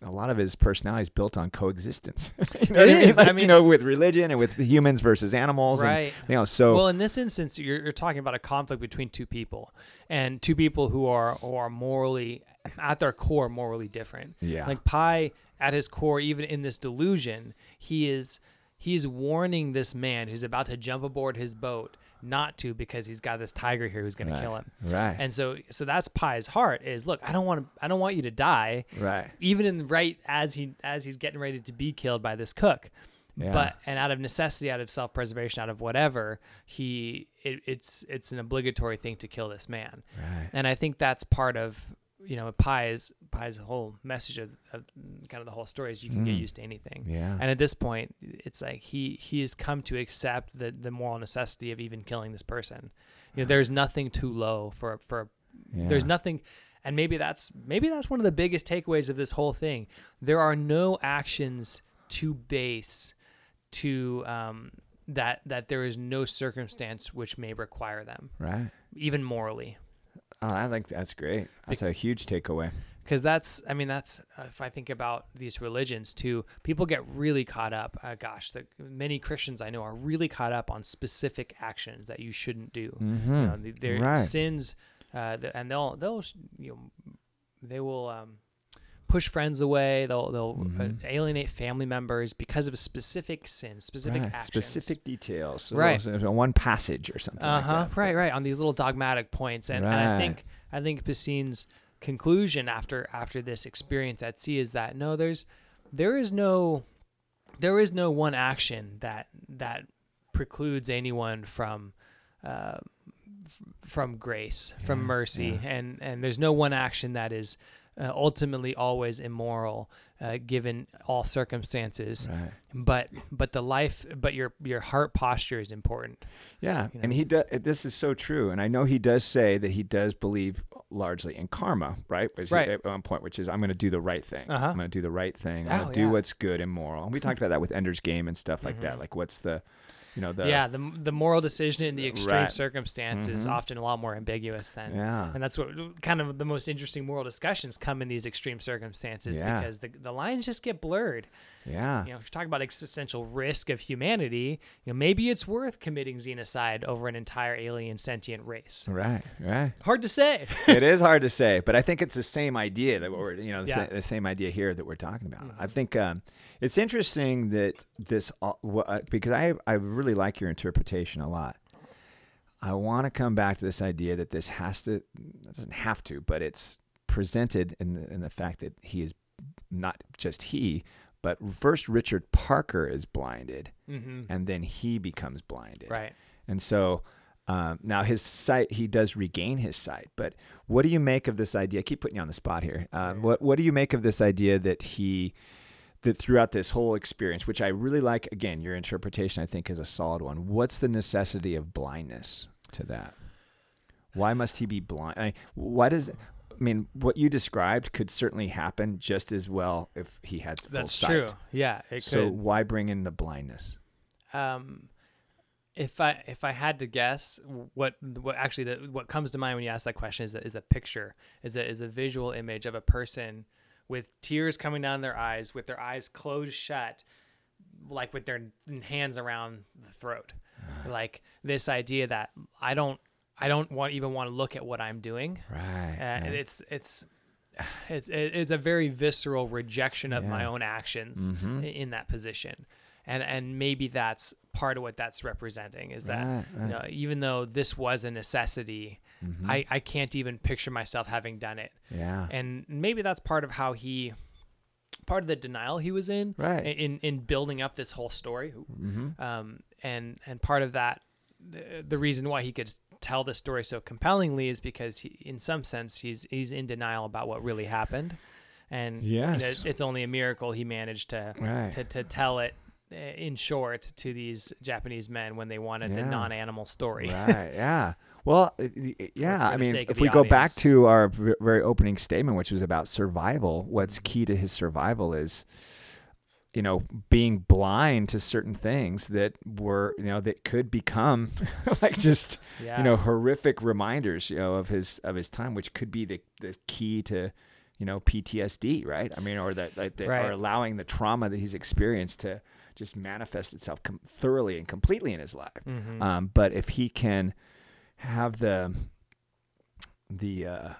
a lot of his personality is built on coexistence. you know It I mean? is. I Like, you know, with religion and with humans versus animals, and, Right. you know, so well, in this instance, you're, you're talking about a conflict between two people, and two people who are who are morally, at their core, morally different. yeah, Like Pi, at his core, even in this delusion, he is he's warning this man who's about to jump aboard his boat not to because he's got this tiger here who's going right, to kill him. right, And so so that's Pi's heart is look, I don't want to I don't want you to die right, even in right as he as he's getting ready to be killed by this cook. Yeah. But and out of necessity, out of self preservation, out of whatever, he it, it's it's an obligatory thing to kill this man. right, And I think that's part of you know Pi's Pi's whole message of, of kind of the whole story is you can get Mm. used to anything. yeah, And at this point, it's like he he has come to accept the the moral necessity of even killing this person. You know, there's nothing too low for for yeah. there's nothing and maybe that's maybe that's one of the biggest takeaways of this whole thing. There are no actions too base to um that that there is no circumstance which may require them, right. even morally. Oh, I think that's great. That's a huge takeaway. because that's i mean that's uh, if i think about these religions too people get really caught up uh, gosh the many christians i know are really caught up on specific actions that you shouldn't do Mm-hmm. you know their Right. sins uh, and they'll they'll you know they will um, push friends away they'll they'll uh, Mhm. alienate family members because of specific sins specific right. actions specific details, Right. So, so one passage or something. uh huh. that. right, right. On these little dogmatic points, and, and I think I think Piscine's conclusion after after this experience at sea is that no, there's there is no there is no one action that that precludes anyone from uh, f- from grace, from Yeah, mercy, yeah. and and there's no one action that is uh, ultimately always immoral, uh, given all circumstances. Right. But but the life, but your your heart posture is important. Yeah, you and he does. This is so true, and I know he does say that he does believe largely in karma, right? Which Right. At one point, which is I'm going to do the right thing. Uh-huh. I'm going to do the right thing. I'm Oh, going to do yeah. what's good and moral. And we talked about that with Ender's Game and stuff like that. Mhm. Like, what's the, you know, the yeah, the the moral decision in the extreme Right. circumstance is Mhm. often a lot more ambiguous than. yeah, And that's what kind of the most interesting moral discussions come in these extreme circumstances Yeah. because the, the lines just get blurred. Yeah, You know, if you're talking about existential risk of humanity, you know, maybe it's worth committing xenocide over an entire alien sentient race. right, right. Hard to say. it is hard to say, but I think it's the same idea that we're, you know, the, Yeah. sa- the same idea here that we're talking about. I Mhm. think um, it's interesting that this, uh, uh, because I, I really like your interpretation a lot. I want to come back to this idea that this has to, it doesn't have to, but it's presented in the, in the fact that he is not just he, but first Richard Parker is blinded, hmm and then he becomes blinded. Right. And so um, now his sight, he does regain his sight. But what do you make of this idea? I keep putting you on the spot here. Um, what What do you make of this idea that he that throughout this whole experience, which I really like, again, your interpretation I think is a solid one. What's the necessity of blindness to that? Why must he be blind? I, why does I mean what you described could certainly happen just as well if he had full That's sight. true. Yeah, it So could. why bring in the blindness? um if i if i had to guess what what actually the, what comes to mind when you ask that question is a, is a picture is a is a visual image of a person with tears coming down their eyes with their eyes closed shut like with their hands around the throat like this idea that i don't i don't want even want to look at what i'm doing Right. uh, right. it's it's it's it's a very visceral rejection of my own actions Mhm. in that position and and maybe that's part of what that's representing is that Right, you know, even though this was a necessity Mhm. I, I can't even picture myself having done it yeah. and maybe that's part of how he part of the denial he was in Right. in in building up this whole story Mm-hmm. um, and and part of that the, the reason why he could tell the story so compellingly is because he, in some sense he's he's in denial about what really happened and you know, it's only a miracle he managed to Right. to, to tell it uh, in short to these Japanese men when they wanted the non-animal story right. Yeah. Well, yeah. I mean, if we go back to our very opening statement, which was about survival, what's key to his survival is, you know, being blind to certain things that were, you know, that could become like just, yeah you know, horrific reminders, you know, of his of his time, which could be the the key to you know PTSD, right? I mean, or that, that, that Right. or allowing the trauma that he's experienced to just manifest itself com- thoroughly and completely in his life. Mhm. Um, but if he can have the the uh,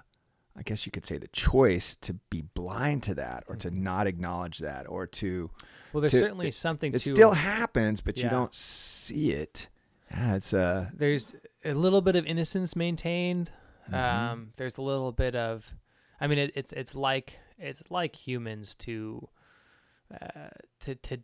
I guess you could say the choice to be blind to that or to Mhm. not acknowledge that or to well, there's to- certainly something to it to still happens but you don't see it. Yeah, it's uh there's a little bit of innocence maintained. Mhm. Um, there's a little bit of, I mean, it, it's it's like it's like humans to uh, to to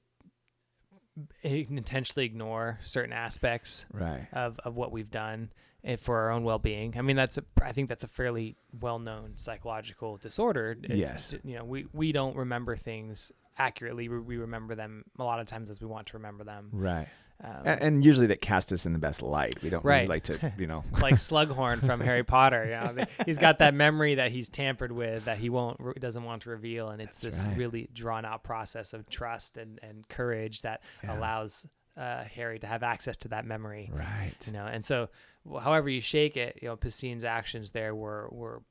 intentionally ignore certain aspects right. of, of what we've done eh, for our own well-being. I mean, that's a, I think that's a fairly well-known psychological disorder. is Yes. you know, we we don't remember things accurately. We, we remember them a lot of times as we want to remember them. Right. Um, A- and usually that cast us in the best light. We don't really Right. like to, you know. like Slughorn from Harry Potter. You know, he's got that memory that he's tampered with that he won't doesn't want to reveal, and it's That's this right. really drawn out process of trust and, and courage that Yeah. allows uh, Harry to have access to that memory. Right. You know, and so however you shake it, you know, Piscine's actions there were were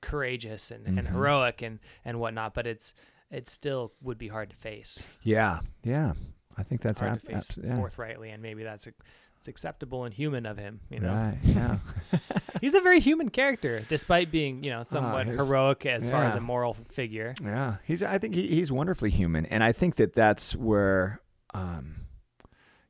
courageous and, and Mhm. heroic and and whatnot, but it's it still would be hard to face. Yeah. Yeah. I think that's hard hap- to face abs- yeah. forthrightly, and maybe that's. it's acceptable and human of him, you know. Right. Yeah. He's a very human character, despite being, you know, somewhat he's- heroic as far as a moral figure. Yeah, he's. I think he, he's wonderfully human, and I think that that's where, um,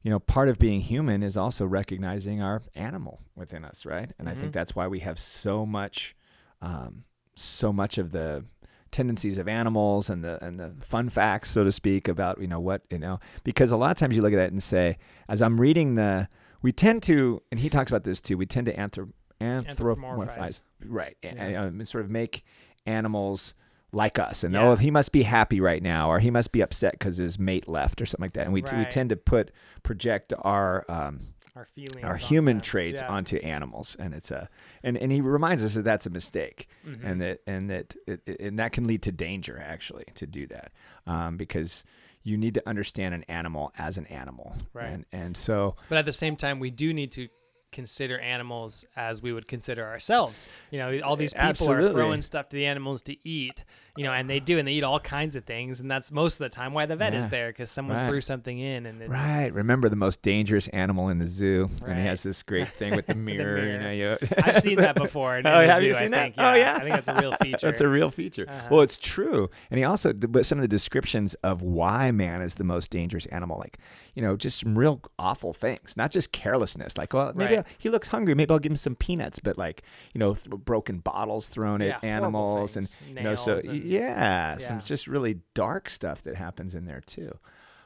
you know, part of being human is also recognizing our animal within us, right? And I Mhm. think that's why we have so much, um, so much of the tendencies of animals and the and the fun facts, so to speak, about you know what you know, because a lot of times you look at that and say, as I'm reading the, we tend to, and he talks about this too, we tend to anthrop anthropomorphize, Anthropomorphize. right, and, Yeah. and, um, sort of make animals like us and Yeah. oh he must be happy right now or he must be upset because his mate left or something like that and we, we tend to put project our um, Our feelings, our human that. traits Yeah. onto animals and it's a and, and he reminds us that that's a mistake Mhm. and that and that it, it- and that can lead to danger actually to do that um, because you need to understand an animal as an animal Right. and and so But at the same time, we do need to consider animals as we would consider ourselves. You know, all these people are throwing stuff to the animals to eat, you know, and they do, and they eat all kinds of things. And that's most of the time why the vet is there because someone Right. threw something in and it's. right remember the most dangerous animal in the zoo and he has this great thing with the mirror, you mirror. know you I've seen that before. In, in Oh, the have you zoo, I that? think. Oh, yeah. I think that's a real feature. That's a real feature. Uh-huh. Well, it's true. And he also, but some of the descriptions of why man is the most dangerous animal, like, you know, just some real awful things, not just carelessness. Like, well, maybe Right. he looks hungry. Maybe I'll give him some peanuts, but like, you know, th- broken bottles thrown Yeah, at animals and, you know, so and- yeah, some just really dark stuff that happens in there too.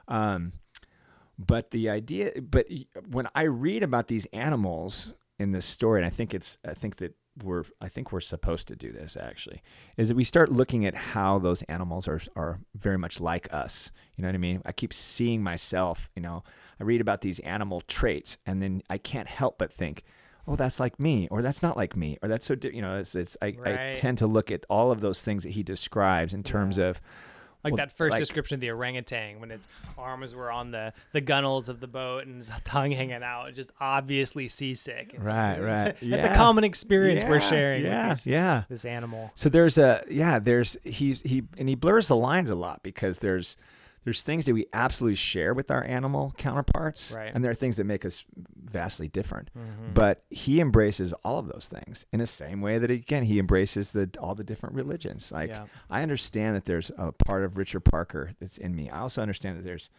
Um, but the idea, but when I read about these animals in this story, and I think it's, I think that we're, I think we're supposed to do this actually, is that we start looking at how those animals are, are very much like us. You know what I mean? I keep seeing myself, you know, I read about these animal traits and then I can't help but think, oh, that's like me, or that's not like me, or that's so, you know, it's, it's, I, I tend to look at all of those things that he describes in terms Yeah. of, Like well, that first like- description of the orangutan when its arms were on the, the gunnels of the boat and its tongue hanging out, just obviously seasick. It's- Right, it's- right. That's Yeah. a common experience we're sharing Yeah, with these, yeah. this animal. So there's a yeah, there's he's he and he blurs the lines a lot because there's there's things that we absolutely share with our animal counterparts, Right. and there are things that make us vastly different. Mhm. But he embraces all of those things in the same way that again he embraces the all the different religions. Like Yeah. I understand that there's a part of Richard Parker that's in me. I also understand that there's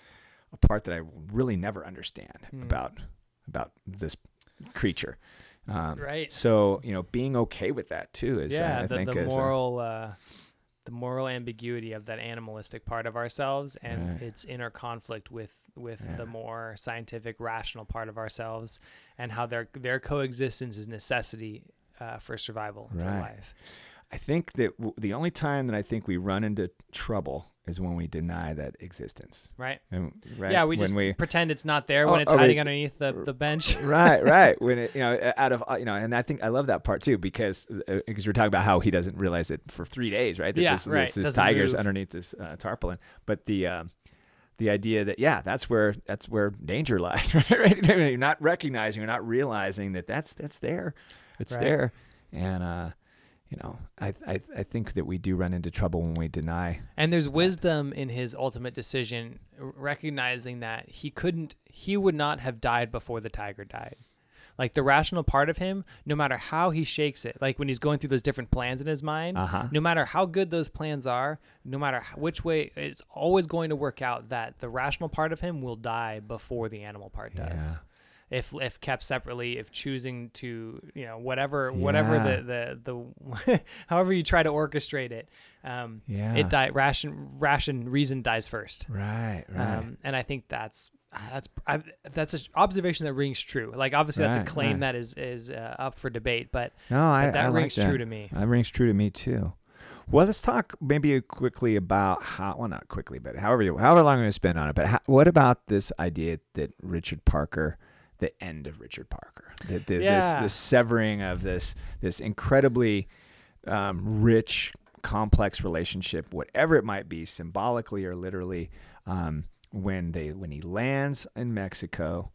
a part that I really never understand Hmm. about about this creature. Um, Right. So you know, being okay with that too is yeah, I, I the, think the is a- moral uh, the moral ambiguity of that animalistic part of ourselves and Right. its inner conflict with with Yeah. the more scientific rational part of ourselves and how their their coexistence is necessity uh, for survival for life. I think that w- the only time that I think we run into trouble is when we deny that existence. Right? And, right? Yeah, we when just we pretend it's not there Oh, when it's oh, hiding wait. underneath the, the bench. right, right. When it, you know, out of uh, you know, and I think I love that part too because uh, because we're talking about how he doesn't realize it for three days, right? That Yeah, this, right. This, this tiger's move. underneath this uh, tarpaulin, but the um, the idea that yeah, that's where that's where danger lies, right? right? You're not recognizing, you're not realizing that that's that's there, it's Right. there, and uh, you know, I, I I think that we do run into trouble when we deny. And there's wisdom in his ultimate decision, recognizing that he couldn't, he would not have died before the tiger died. Like the rational part of him, no matter how he shakes it, like when he's going through those different plans in his mind, Uh-huh. no matter how good those plans are, no matter which way, it's always going to work out that the rational part of him will die before the animal part does. Yeah. If, if kept separately, if choosing to, you know, whatever, whatever the, the, the, however you try to orchestrate it, um, Yeah. it die ration ration reason dies first Right, right. um, and i think that's that's I, that's an observation that rings true like obviously that's Right, a claim right. that is is uh, up for debate but, no, I, but that I like rings that. true to me That rings true to me too. Well, let's talk maybe quickly about how. Well, not quickly, but however you, however long I'm going to spend on it. But how, what about this idea that Richard Parker, the end of Richard Parker, the, the, this Yeah. the severing of this this incredibly um, rich, complex relationship, whatever it might be, symbolically or literally, um, when they when he lands in Mexico,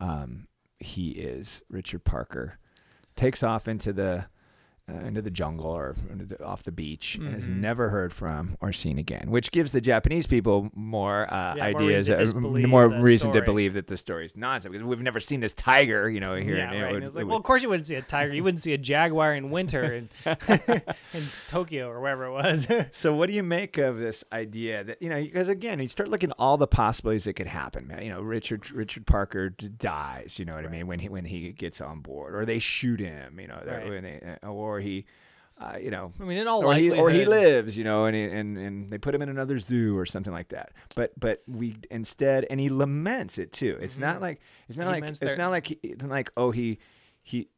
um, he is Richard Parker, takes off into the uh, into the jungle or the, off the beach and is Mhm. never heard from or seen again, which gives the Japanese people more uh, Yeah, more ideas, reason to uh, more reason to believe that the story is nonsense because we've never seen this tiger, you know, here. yeah, right. would- and it's it like, would- well, of course you wouldn't see a tiger. You wouldn't see a jaguar in winter in, in Tokyo or wherever it was. So what do you make of this idea that you know? Because again, you start looking at all the possibilities that could happen. Man, you know, Richard Richard Parker dies. You know what I mean? When he when he gets on board, or they shoot him. You know, Right. when they, uh, or he, uh, you know, I mean, in all or he or he lives. You know, and he, and and they put him in another zoo or something like that. But but we instead, and he laments it too. It's not Mhm. like it's not He like it's their- not like it's not like oh he he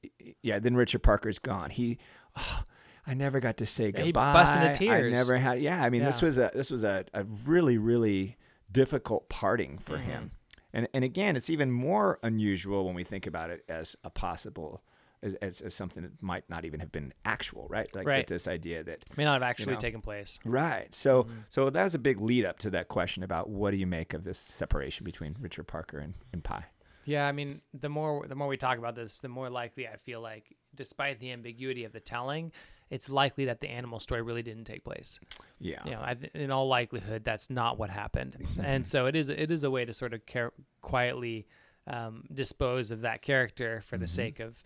yeah. Then Richard Parker's gone. He. oh, I never got to say Yeah, he goodbye. busts into I never had. Yeah, I mean, this was a this was a, a really really difficult parting for Mhm. him. And and again, it's even more unusual when we think about it as a possible as, as, as something that might not even have been actual, right? Like Right. this idea that may not have actually know. taken place. right. So Mhm. so that was a big lead up to that question about what do you make of this separation between Richard Parker and, and Pi? Yeah, I mean, the more the more we talk about this, the more likely I feel like, despite the ambiguity of the telling, it's likely that the animal story really didn't take place. Yeah. You know, I, in all likelihood, that's not what happened, and so it is it is a way to sort of care, quietly um, dispose of that character for the Mhm. sake of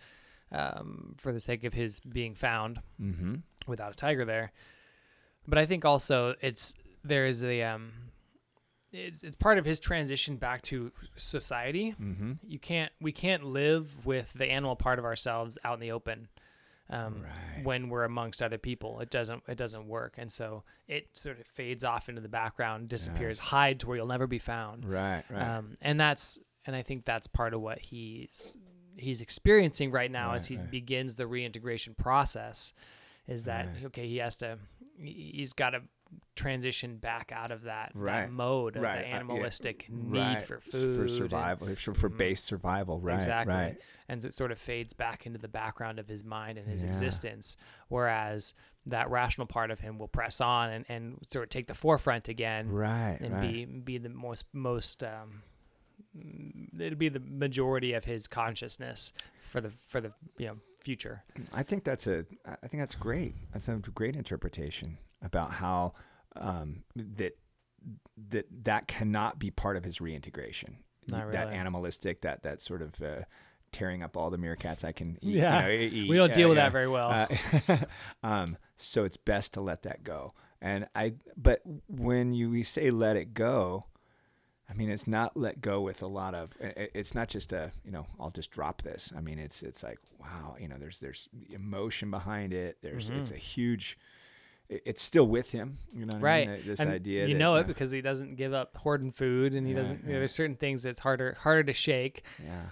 um, for the sake of his being found Mm-hmm. without a tiger there. But I think also it's there is the um, it's, it's part of his transition back to society Mm-hmm. you can't we can't live with the animal part of ourselves out in the open um, Right. when we're amongst other people it doesn't it doesn't work and so it sort of fades off into the background disappears hide to where you'll never be found Right. Right. um, and that's and i think that's part of what he's he's experiencing right now as he right. begins the reintegration process is that Right. okay he has to he- he's got to transition back out of that, Right. that mode of Right, uh, the yeah, animalistic need Right. for food for and- survival, for, for Mhm. base survival. Right. exactly. Right. And it sort of fades back into the background of his mind and his Yeah. existence. Whereas that rational part of him will press on and, and sort of take the forefront again Right. and right. be be the most most um it'll be the majority of his consciousness for the for the you know future. I think that's a. I think that's great. That's a great interpretation about how um, that that that cannot be part of his reintegration. Not That animalistic, that that sort of uh, tearing up all the meerkats I can eat. Yeah. you know, e- We don't uh, deal with yeah. that very well. Uh, um, so it's best to let that go. And I, but when you we say let it go, I mean it's not let go with a lot of. It's not just a you know I'll just drop this. I mean it's it's like wow you know there's there's emotion behind it. There's it's Mhm. a huge. It's still with him, you know. Right. I mean? This and idea, you that, know uh, it because he doesn't give up hoarding food and he Yeah, doesn't you know, there's certain things that's harder harder to shake. Yeah.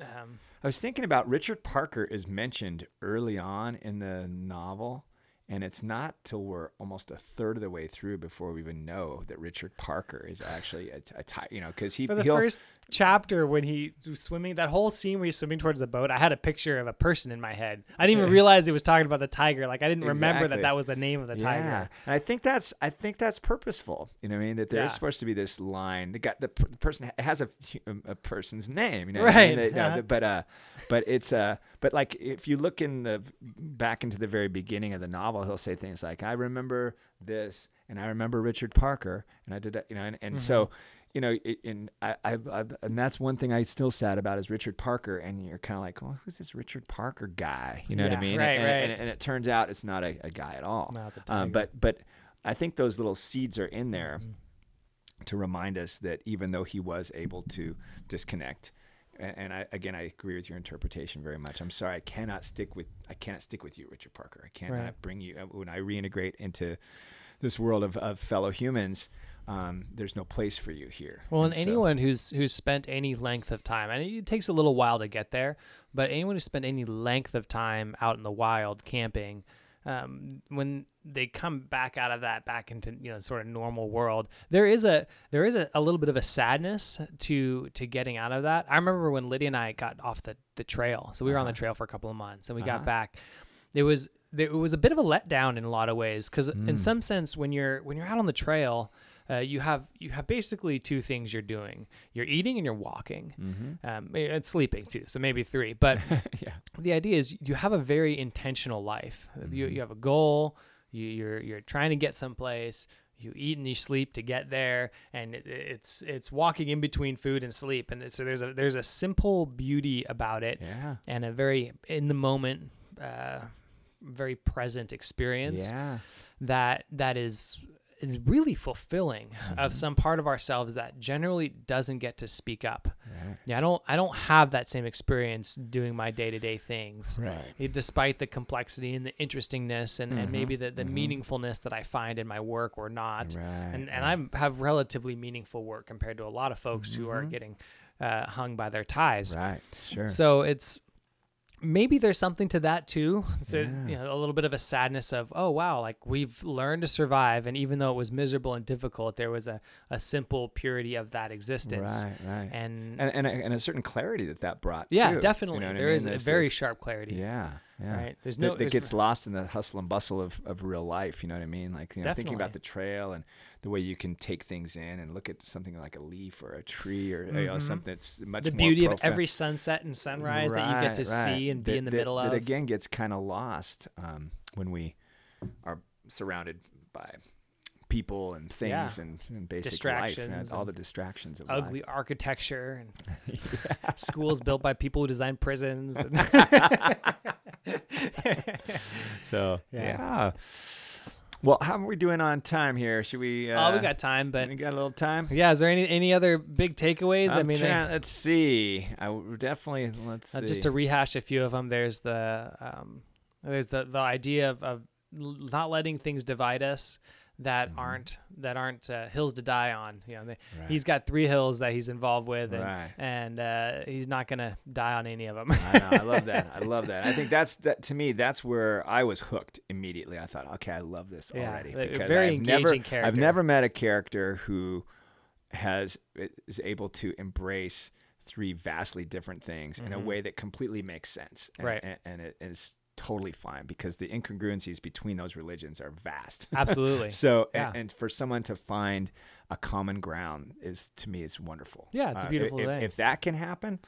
Um, I was thinking about Richard Parker is mentioned early on in the novel, And it's not till we're almost a third of the way through before we even know that Richard Parker is actually a, a ty- you know, because he For the first chapter when he was swimming, that whole scene where he's swimming towards the boat, I had a picture of a person in my head. I didn't even realize he was talking about the tiger. Like I didn't remember that that was the name of the Yeah, tiger. and I think that's I think that's purposeful. You know, what I mean that there is Yeah. supposed to be this line. The guy, the, the person has a, a person's name. You know, what I mean? Right, They- uh, uh-huh. But uh, but it's uh, but like if you look in the back into the very beginning of the novel, he'll say things like, "I remember this, and I remember Richard Parker, and I did that," you know, and, and so. Mm-hmm. You know, it, and I, I, I, and that's one thing I still sad about is Richard Parker, and you're kind of like, well, who's this Richard Parker guy? You know what I mean? right, and, right. And, and it turns out it's not a, a guy at all. No, a Um, but but I think those little seeds are in there Mm-hmm. to remind us that even though he was able to disconnect, and, and I again I agree with your interpretation very much. I'm sorry I cannot stick with I cannot stick with you, Richard Parker. I cannot Right. bring you uh, when I reintegrate into this world of, of fellow humans. Um, there's no place for you here. Well, and And so- anyone who's who's spent any length of time, and it takes a little while to get there, but anyone who's spent any length of time out in the wild camping, um, when they come back out of that back into you know sort of normal world, there is a there is a, a little bit of a sadness to to getting out of that. I remember when Lydia and I got off the the trail, so we were on the Uh-huh. trail for a couple of months, and we Uh-huh. got back. It was it was a bit of a letdown in a lot of ways because in Mm. some sense when you're when you're out on the trail uh, you have you have basically two things you're doing you're eating and you're walking Mhm. um, and sleeping too so maybe three but yeah. the idea is you have a very intentional life you, Mhm. you have a goal you, you're you're trying to get someplace you eat and you sleep to get there and it, it's it's walking in between food and sleep and so there's a there's a simple beauty about it Yeah. and a very in the moment uh, very present experience Yeah. that that is is really fulfilling of Mhm. some part of ourselves that generally doesn't get to speak up. Right. Yeah, I don't I don't have that same experience doing my day-to-day things. Right. Eh, Despite the complexity and the interestingness and, and Mhm, maybe the, the mhm. meaningfulness that I find in my work or not. Right. And and right. I have relatively meaningful work compared to a lot of folks who are Mhm. getting uh, hung by their ties. right. Sure. So it's maybe there's something to that too. So Yeah. you know, a little bit of a sadness of, oh wow, like we've learned to survive, and even though it was miserable and difficult, there was a, a simple purity of that existence, right. Right. and, and and a, and a certain clarity that that brought. yeah, too. You definitely, know what I mean? is a very sharp clarity. yeah, yeah. Right. There's That, no that there's- gets lost in the hustle and bustle of, of real life. You know what I mean? Like you know, thinking about the trail and the way you can take things in and look at something like a leaf or a tree or you know Mhm. something that's much the beauty of every sunset and sunrise that you get to Right, right. see and be in the that- middle that of. again gets kind of lost um, when we are surrounded by people and things Yeah. and, and basic life and all the distractions of ugly life. architecture and schools built by people who design prisons. and- So Yeah. Well, how are we doing on time here? Should we? Uh, oh, we got time, but we got a little time. yeah, is there any any other big takeaways? I I'm mean, trying- let's see. I definitely let's Uh, see. just to rehash a few of them, there's the um, there's the the idea of, of not letting things divide us that Mhm. aren't that aren't uh, hills to die on. You know, they, Right. he's got three hills that he's involved with, and Right. and uh, he's not gonna die on any of them. I know. I love that. I love that. I think that's that to me. That's where I was hooked immediately. I thought, okay, I love this Yeah, already because very I've engaging never, character. I've never met a character who has is able to embrace three vastly different things in a Mhm. way that completely makes sense. And, Right. And, and it is totally fine because the incongruencies between those religions are vast. Absolutely. So Yeah. and, and for someone to find a common ground is to me is wonderful. Yeah, it's a Uh, beautiful if, thing. If that can happen,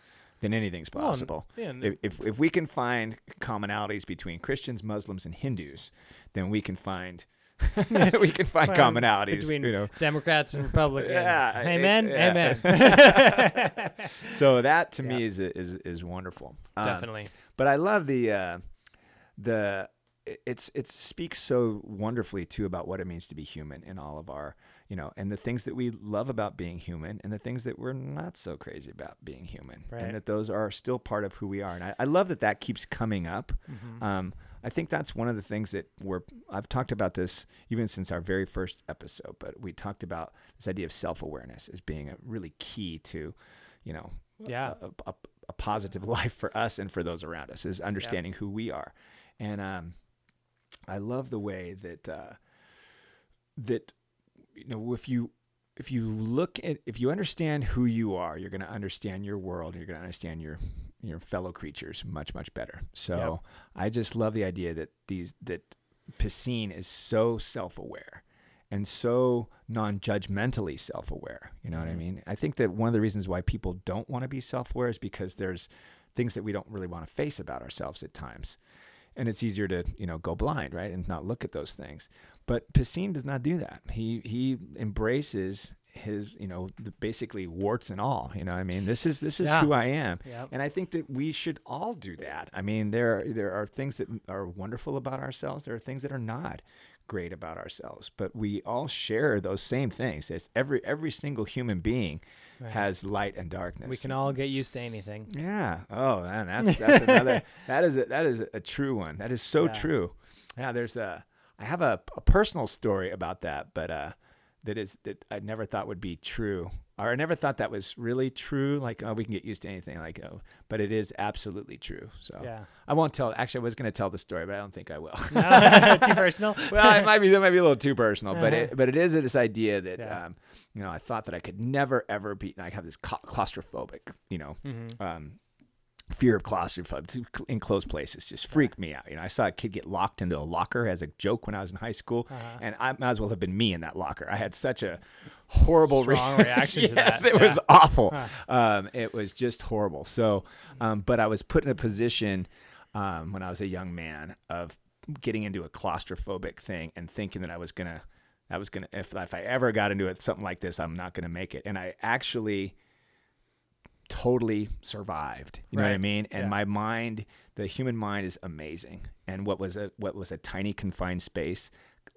then anything's Well, possible. yeah, if, if if we can find commonalities between Christians, Muslims, and Hindus, then we can find we can find Find commonalities. between you know, Democrats and Republicans. Yeah, Amen. yeah. Amen. so that to me is is is wonderful. Um, Definitely. but I love the uh, the it- it's it speaks so wonderfully too about what it means to be human in all of our you know and the things that we love about being human and the things that we're not so crazy about being human Right. and that those are still part of who we are and I, I love that that keeps coming up Mhm. um, I think that's one of the things that we're I've talked about this even since our very first episode but we talked about this idea of self-awareness as being a really key to you know Yeah. a, a, a positive life for us and for those around us is understanding who we are and um I love the way that uh, that you know if you if you look at if you understand who you are, you're going to understand your world. You're going to understand your your fellow creatures much much better. So Yep. I just love the idea that these that Piscine is so self aware and so non judgmentally self aware. You know what I Mhm. mean? I think that one of the reasons why people don't want to be self aware is because there's things that we don't really want to face about ourselves at times. And it's easier to, you know, go blind, right? And not look at those things. But Piscine does not do that. He he embraces his, you know, the basically warts and all. You know I mean? This is this is Yeah. who I am. Yep. And I think that we should all do that. I mean, there there are things that are wonderful about ourselves. There are things that are not great about ourselves. But we all share those same things. It's every every single human being Right. has light and darkness. we can all get used to anything. Yeah. Oh, man, that's that's another. That is a, that is a true one. That is so Yeah. true. Yeah. There's a. I have a, a personal story about that, but uh, that is that I never thought would be true, or I never thought that was really true. Like, oh, we can get used to anything. Like, oh, but it is absolutely true. So Yeah. I won't tell. Actually, I was going to tell the story, but I don't think I will. Too personal. well, it might be that might be a little too personal, but Uh-huh. it but it is this idea that Yeah. um, you know I thought that I could never ever be. I have this claustrophobic, you know, Mhm. um, fear of claustrophobia to cl- enclosed places just freaked me out. You know, I saw a kid get locked into a locker as a joke when I was in high school, Uh-huh. and I might as well have been me in that locker. I had such a horrible re- reaction to yes, that. it was awful. Huh. Um, it was just horrible. So, um, but I was put in a position um, when I was a young man of getting into a claustrophobic thing and thinking that I was gonna, I was gonna, if if I ever got into it, something like this, I'm not gonna make it. And I actually totally survived. You know what I mean? And Yeah. my mind, the human mind is amazing. And what was a what was a tiny confined space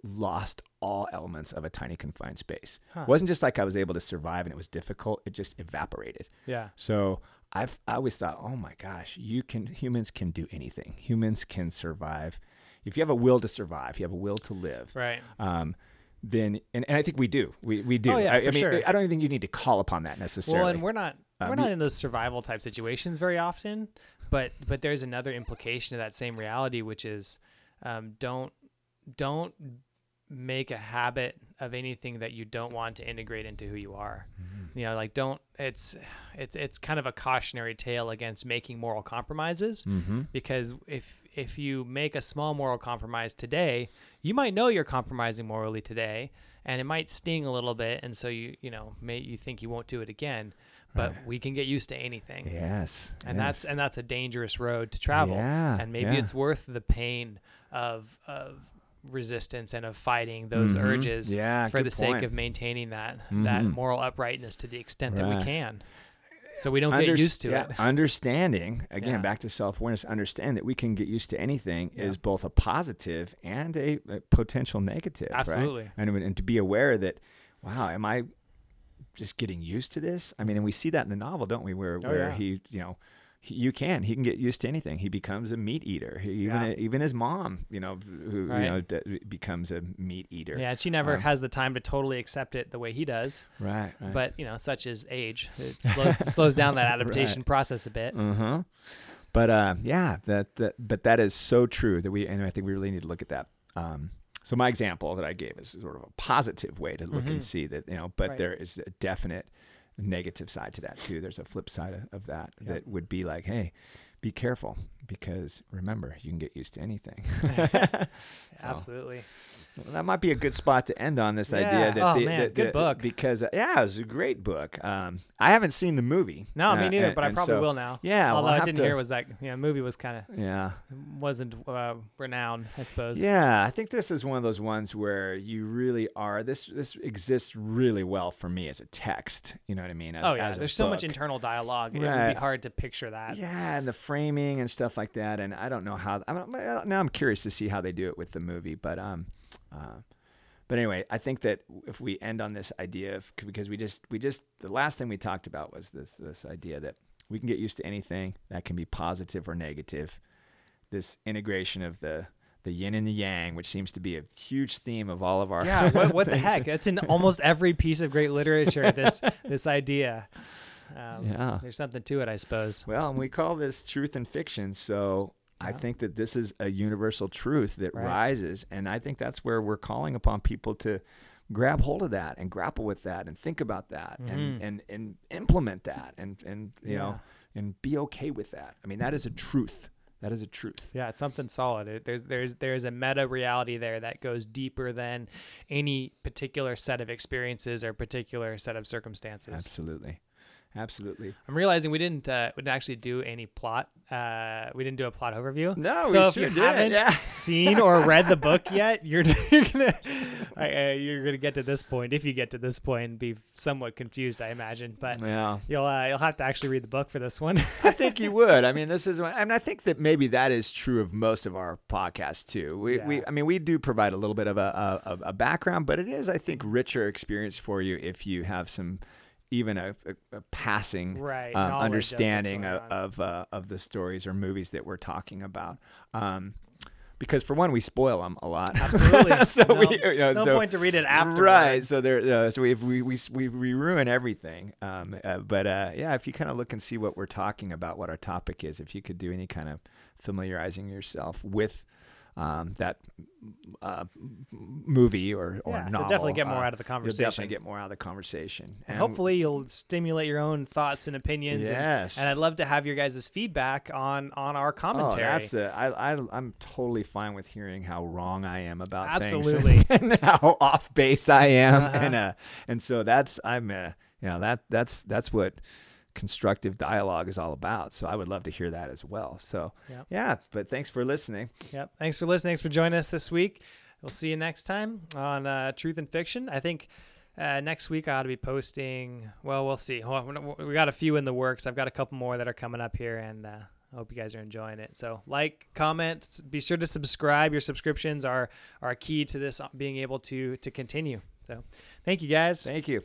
lost all elements of a tiny confined space. Huh. It wasn't just like I was able to survive and it was difficult, it just evaporated. Yeah. So I've I always thought, oh my gosh, you can humans can do anything. Humans can survive. If you have a will to survive, you have a will to live. Right. Um, then and, and I think we do. We we do. Oh, yeah, I, I mean, sure. I don't even think you need to call upon that necessarily. Well, and we're not Um, we're not in those survival type situations very often, but but there's another implication of that same reality, which is um, don't don't make a habit of anything that you don't want to integrate into who you are. Mm-hmm. You know, like don't it's it's it's kind of a cautionary tale against making moral compromises mm-hmm. because if if you make a small moral compromise today, you might know you're compromising morally today, and it might sting a little bit, and so you you know may you think you won't do it again, but Right. we can get used to anything, Yes. and yes. that's and that's a dangerous road to travel, Yeah, and maybe yeah. it's worth the pain of of resistance and of fighting those Mhm. urges Yeah, for the sake of maintaining that that Mhm. moral uprightness to the extent that we can, so we don't Unders- get used to yeah, it. Understanding again, Yeah. back to self awareness. Understand that we can get used to anything Yeah. is both a positive and a, a potential negative. right? Absolutely. and and to be aware that, wow, am I just getting used to this? I mean, and we see that in the novel, don't we? Where Oh, where yeah. he, you know. He, you can. He can get used to anything. He becomes a meat eater. He, even Yeah. even his mom, you know, who Right. you know d- becomes a meat eater. Yeah, and she never Um, has the time to totally accept it the way he does. Right. right. But you know, such is age. It slows, slows down that adaptation process a bit. Uh huh. But uh, yeah, that, that but that is so true that we and I think we really need to look at that. Um, so my example that I gave is sort of a positive way to look Mhm. and see that you know, but Right. there is a definite negative side to that too. There's a flip side of, of that Yep. that would be like, hey, be careful because remember you can get used to anything. So, Absolutely. Well, that might be a good spot to end on this Yeah. idea that Oh, the, man, that- good book. because uh, yeah, it was a great book. Um, I haven't seen the movie. No, me uh, neither, and- but I probably so- will now. Yeah, we'll Although I didn't to- hear was that yeah, movie was kind of Yeah. wasn't uh, renowned, I suppose. Yeah, I think this is one of those ones where you really are. This this exists really well for me as a text. You know what I mean? As, Oh yeah, there's so much internal dialogue. It would be hard to picture that. Yeah, and the framing and stuff like that. And I don't know how. I don't, now I'm curious to see how they do it with the movie. But um, uh, but anyway, I think that if we end on this idea of because we just we just the last thing we talked about was this this idea that we can get used to anything that can be positive or negative. This integration of the the yin and the yang, which seems to be a huge theme of all of our Yeah, what, what the heck? That's in almost every piece of great literature. This this idea. Um, Yeah. There's something to it, I suppose. Well, and we call this truth and fiction. So I think that this is a universal truth that Right. rises, and I think that's where we're calling upon people to grab hold of that and grapple with that and think about that Mhm. and, and and implement that and and you Yeah. know and be okay with that. I mean, that is a truth. That is a truth. Yeah, it's something solid. It, there's there's there's a meta reality there that goes deeper than any particular set of experiences or particular set of circumstances. Absolutely, absolutely. I'm realizing we didn't uh, we didn't actually do any plot. Uh, we didn't do a plot overview. No, so we if sure you didn't, haven't yeah. seen or read the book yet, you're, you're gonna uh, you're gonna get to this point. If you get to this point, and be somewhat confused, I imagine. But Yeah. you'll uh, you'll have to actually read the book for this one. I think you would. I mean, this is, I mean, I think that maybe that is true of most of our podcasts too. We, we I mean, we do provide a little bit of a, a, a background, but it is, I think, richer experience for you if you have some, even a, a, a passing Right, um, knowledge of what's understanding of of, uh, of the stories or movies that we're talking about. Um, because for one, we spoil them a lot. Absolutely. so no, we, you know, no so- point to read it afterwards. Right. So there. Uh, so we we we we, we ruin everything. Um. Uh, but uh, yeah, if you kind of look and see what we're talking about, what our topic is, if you could do any kind of familiarizing yourself with. Um, that uh, movie or, or Yeah, you'll novel, definitely get more uh, out of the You'll conversation. definitely get more out of the conversation, And hopefully you'll stimulate your own thoughts and opinions. and- Yes. And, I'd love to have your guys' feedback on on our commentary. Oh, that's the I, I I'm totally fine with hearing how wrong I am about Absolutely. things and how off base I am, Uh-huh. and uh, and so that's I'm uh, you know that that's that's what constructive dialogue is all about. So I would love to hear that as well. So Yep. yeah, but thanks for listening. Yep. Thanks for listening. Thanks for joining us this week. We'll see you next time on uh, Truth and Fiction. I think uh, next week I ought to be posting. Well, we'll see. We got a few in the works. I've got a couple more that are coming up here, and uh, I hope you guys are enjoying it. So, like, comment, be sure to subscribe. Your subscriptions are are key to this being able to to continue. So, thank you guys. Thank you.